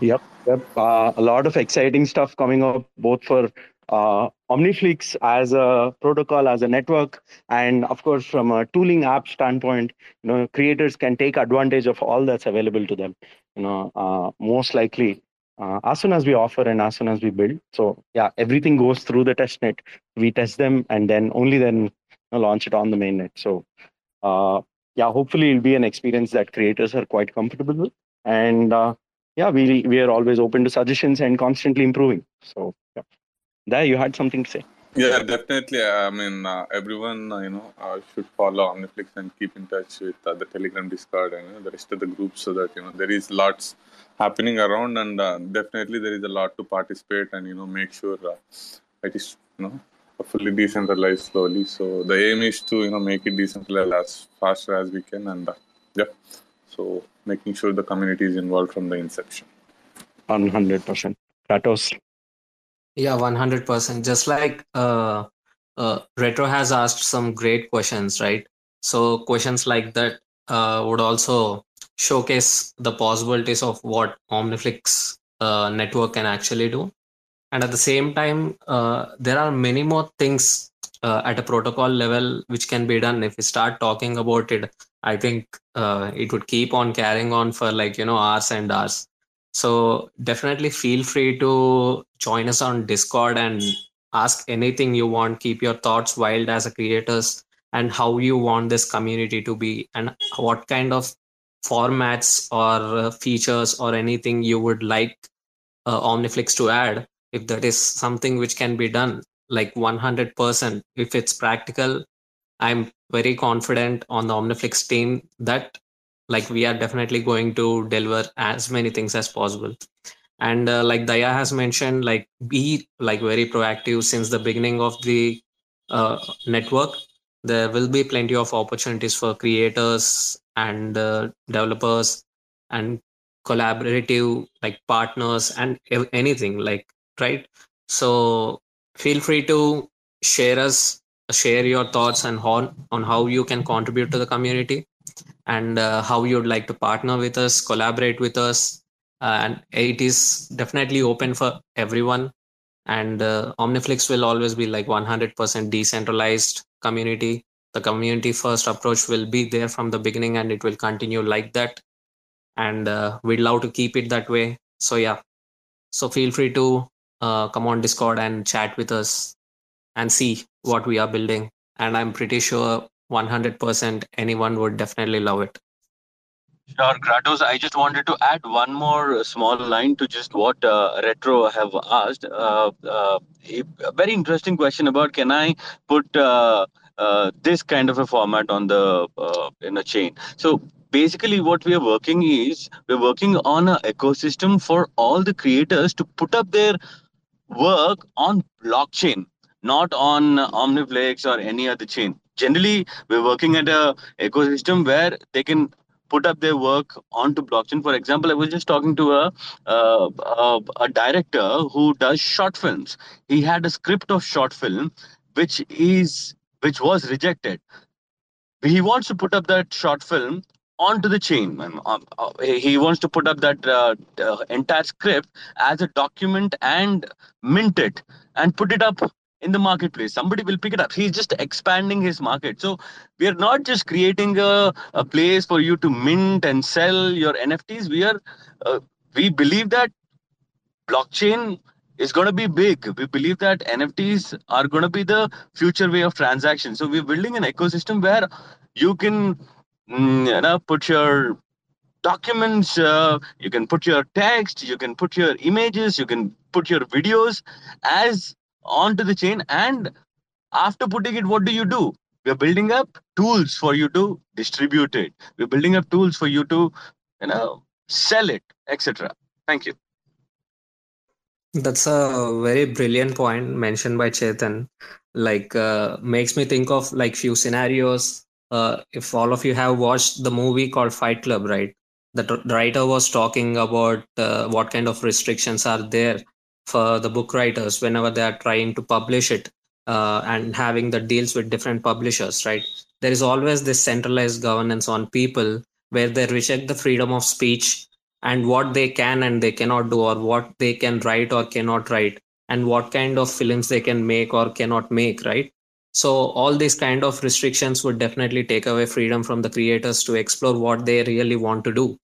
Speaker 2: Yep, yep. Uh, a lot of exciting stuff coming up, both for uh, Omniflix as a protocol, as a network, and of course, from a tooling app standpoint, you know, creators can take advantage of all that's available to them. You know, uh, most likely uh, as soon as we offer and as soon as we build. So yeah, everything goes through the test net. We test them and then only then you know, launch it on the mainnet. So uh, yeah, hopefully it'll be an experience that creators are quite comfortable with. And uh, yeah, we we are always open to suggestions and constantly improving. So yeah. There, you had something to say.
Speaker 10: Yeah, definitely. I mean, uh, everyone uh, you know uh, should follow Omniflix and keep in touch with uh, the Telegram, Discord, and you know, the rest of the groups, so that you know there is lots happening around, and uh, definitely there is a lot to participate and you know make sure uh, it is you know fully decentralized slowly. So the aim is to you know make it decentralized as faster as we can, and yeah, so making sure the community is involved from the inception.
Speaker 2: One hundred percent. Kratos.
Speaker 3: Yeah, 100%. Just like uh, uh, Retro has asked some great questions, right? So, questions like that uh, would also showcase the possibilities of what Omniflix uh, network can actually do. And at the same time, uh, there are many more things uh, at a protocol level which can be done. If we start talking about it, I think uh, it would keep on carrying on for like, you know, hours and hours. So definitely feel free to join us on Discord and ask anything you want. Keep your thoughts wild as a creators and how you want this community to be and what kind of formats or features or anything you would like uh, Omniflix to add, if that is something which can be done like 100%, if it's practical, I'm very confident on the Omniflix team that like we are definitely going to deliver as many things as possible. And uh, like daya has mentioned like be like very proactive since the beginning of the uh, network. There will be plenty of opportunities for creators and uh, developers and collaborative like partners and anything like right? So feel free to share us share your thoughts and on on how you can contribute to the community and uh, how you'd like to partner with us collaborate with us uh, and it is definitely open for everyone. And uh, omniflix will always be like 100% decentralized community. The community first approach will be there from the beginning and it will continue like that. And uh, we'd love to keep it that way. So yeah. So feel free to uh, come on discord and chat with us and see what we are building. And i'm pretty sure 100% anyone would definitely love it
Speaker 5: Sure, Kratos. I just wanted to add one more small line to just what uh, Retro have asked. Uh, uh, a very interesting question about can I put uh, uh, this kind of a format on the uh, in a chain? So basically, what we are working is we're working on an ecosystem for all the creators to put up their work on blockchain, not on Omniflix or any other chain. Generally, we're working at a ecosystem where they can put up their work onto blockchain. For example, I was just talking to a, uh, a, a director who does short films. He had a script of short film, which is which was rejected. He wants to put up that short film onto the chain. Um, uh, he wants to put up that uh, uh, entire script as a document and mint it and put it up in the marketplace. Somebody will pick it up. He's just expanding his market. So we are not just creating a, a place for you to mint and sell your nfts we are uh, we believe that blockchain is going to be big. We believe that nfts are going to be the future way of transaction. So we're building an ecosystem where you can mm, you know put your documents uh, you can put your text you can put your images you can put your videos as onto the chain and after putting it what do you do? We're building up tools for you to distribute it. We're building up tools for you to you know sell it etc thank you.
Speaker 3: That's a very brilliant point mentioned by chetan. Like uh, makes me think of like few scenarios. Uh, if all of you have watched the movie called fight club right? The writer was talking about uh, what kind of restrictions are there for the book writers whenever they are trying to publish it uh, and having the deals with different publishers right? There is always this centralized governance on people where they reject the freedom of speech and what they can and they cannot do or what they can write or cannot write and what kind of films they can make or cannot make right? So all these kind of restrictions would definitely take away freedom from the creators to explore what they really want to do.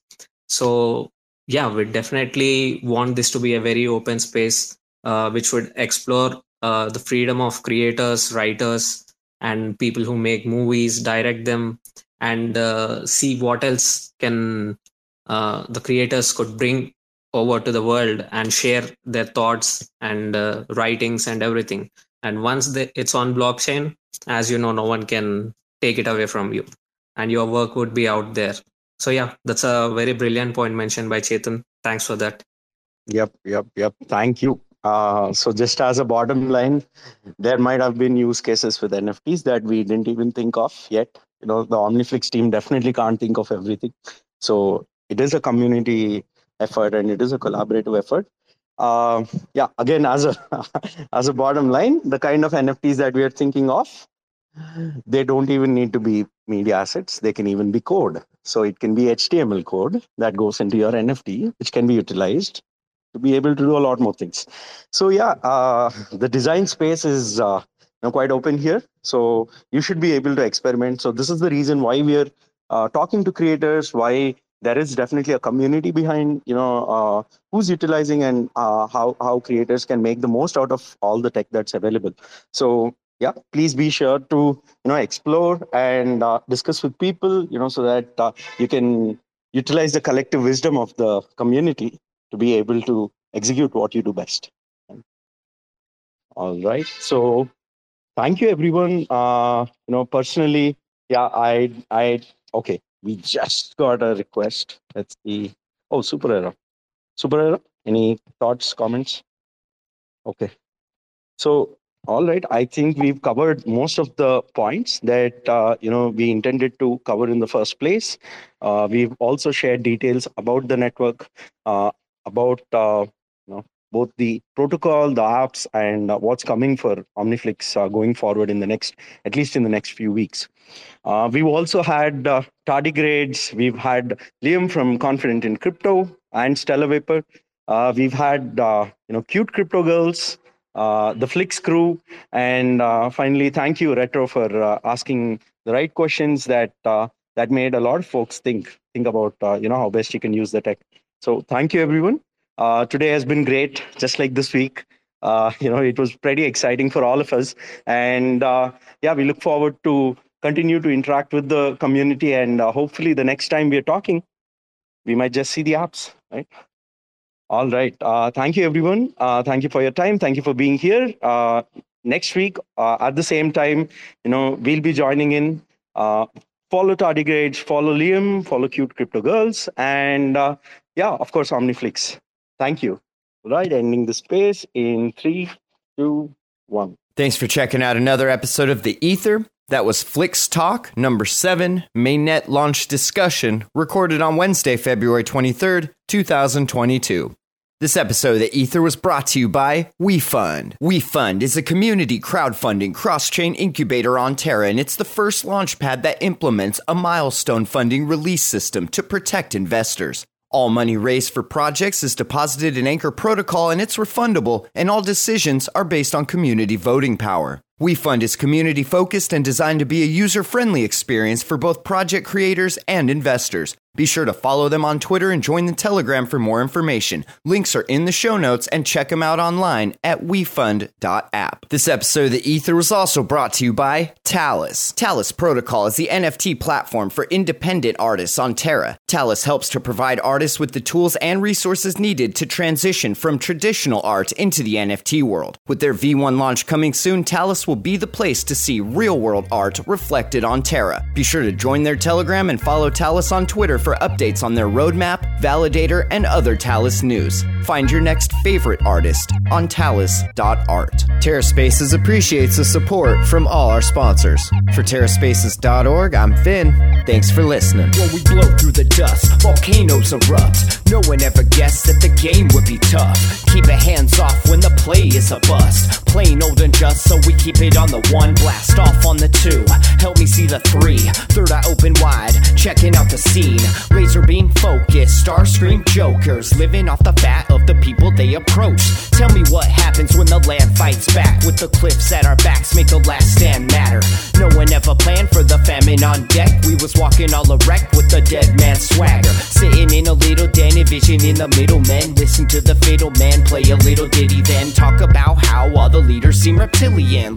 Speaker 3: So yeah, we definitely want this to be a very open space, uh, which would explore uh, the freedom of creators, writers, and people who make movies, direct them, and uh, see what else can uh, the creators could bring over to the world and share their thoughts and uh, writings and everything. And once it's on blockchain, as you know, no one can take it away from you, and your work would be out there so yeah that's a very brilliant point mentioned by chetan. Thanks for that.
Speaker 2: Yep yep yep. Thank you. Uh, so just as a bottom line there might have been use cases with nfts that we didn't even think of yet. You know the omniflix team definitely can't think of everything. So it is a community effort and it is a collaborative effort. Uh, yeah again as a <laughs> as a bottom line the kind of nfts that we are thinking of they don't even need to be media assets. They can even be code. So it can be html code that goes into your nft which can be utilized to be able to do a lot more things. So yeah uh, the design space is uh, quite open here. So you should be able to experiment. So this is the reason why we are uh, talking to creators why there is definitely a community behind you know uh, who's utilizing and uh, how how creators can make the most out of all the tech that's available. So yeah please be sure to you know explore and uh, discuss with people you know so that uh, you can utilize the collective wisdom of the community to be able to execute what you do best. All right. So thank you everyone. Uh, you know, personally, yeah, I I okay. We just got a request. Let's see. Oh, Super Era. Super Era. Any thoughts, comments? Okay. So all right. I think we've covered most of the points that uh, you know we intended to cover in the first place. Uh, we've also shared details about the network, uh, about uh, you know both the protocol, the apps, and uh, what's coming for Omniflix uh, going forward in the next, at least in the next few weeks. we've also had tardigrades. We've had Liam from Confident in Crypto and Stellar Vapor. we've had you know cute crypto girls uh, the Flix crew. And uh, finally, thank you, Retro, for uh, asking the right questions that uh, that made a lot of folks think think about uh, you know how best you can use the tech. So thank you, everyone. Today has been great, just like this week. <laughs> you know, it was pretty exciting for all of us, and yeah, we look forward to continue to interact with the community, and hopefully, the next time we are talking, we might just see the apps, right? All right. Uh, thank you, everyone. Uh, thank you for your time. Thank you for being here. Uh, next week, uh, at the same time, you know, we'll be joining in. Uh, follow Tardigrades, follow Liam, follow Cute Crypto Girls, and uh, yeah, of course, Omniflix. Thank you. All right, ending the space in three, two, one.
Speaker 1: Thanks for checking out another episode of The Ether. That was Flix Talk number 7, mainnet launch discussion, recorded on Wednesday, February 23rd, 2022. This episode of The Ether was brought to you by WeFund. WeFund is a community crowdfunding cross-chain incubator on Terra, and it's the first launchpad that implements a milestone funding release system to protect investors. All money raised for projects is deposited in Anchor Protocol and it's refundable, and all decisions are based on community voting power. WeFund is community focused and designed to be a user friendly experience for both project creators and investors. Be sure to follow them on Twitter and join the Telegram for more information. Links are in the show notes and check them out online at wefund.app. This episode of The Ether was also brought to you by Talis. Talis Protocol is the NFT platform for independent artists on Terra. Talis helps to provide artists with the tools and resources needed to transition from traditional art into the NFT world. With their V1 launch coming soon, Talis will be the place to see real world art reflected on Terra. Be sure to join their Telegram and follow Talis on Twitter for updates on their roadmap, validator, and other Talis news. Find your next favorite artist on talis.art. TerraSpaces appreciates the support from all our sponsors. For TerraSpaces.org, I'm Finn. Thanks for listening.
Speaker 11: When we blow through the dust, volcanoes erupt. No one ever guessed that the game would be tough. Keep your hands off when the play is a bust. Plain old and just, so we keep it on the one. Blast off on the two. Help me see the three. Third eye open wide, checking out the scene. Razor beam focus, Starscream jokers, living off the fat of the people they approach. Tell me what happens when the land fights back. With the cliffs at our backs, make the last stand matter. No one ever planned for the famine on deck. We was walking all erect with the dead man swagger. Sitting in a little den, vision in the middle men. Listen to the fatal man play a little ditty, then talk about how all the leaders seem reptilian.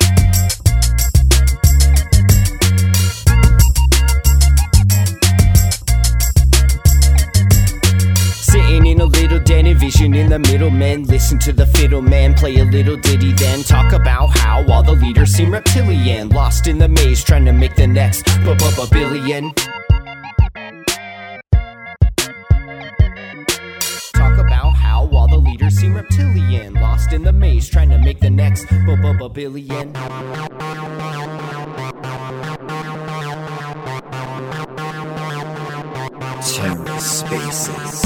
Speaker 11: a, a, a billion.
Speaker 1: vision in the middle, men. Listen to the fiddle man play a little ditty, then talk about how all the leaders seem reptilian. Lost in the maze, trying to make the next billion. Talk about how all the leaders seem reptilian. Lost in the maze, trying to make the next billion.
Speaker 12: TerraSpaces.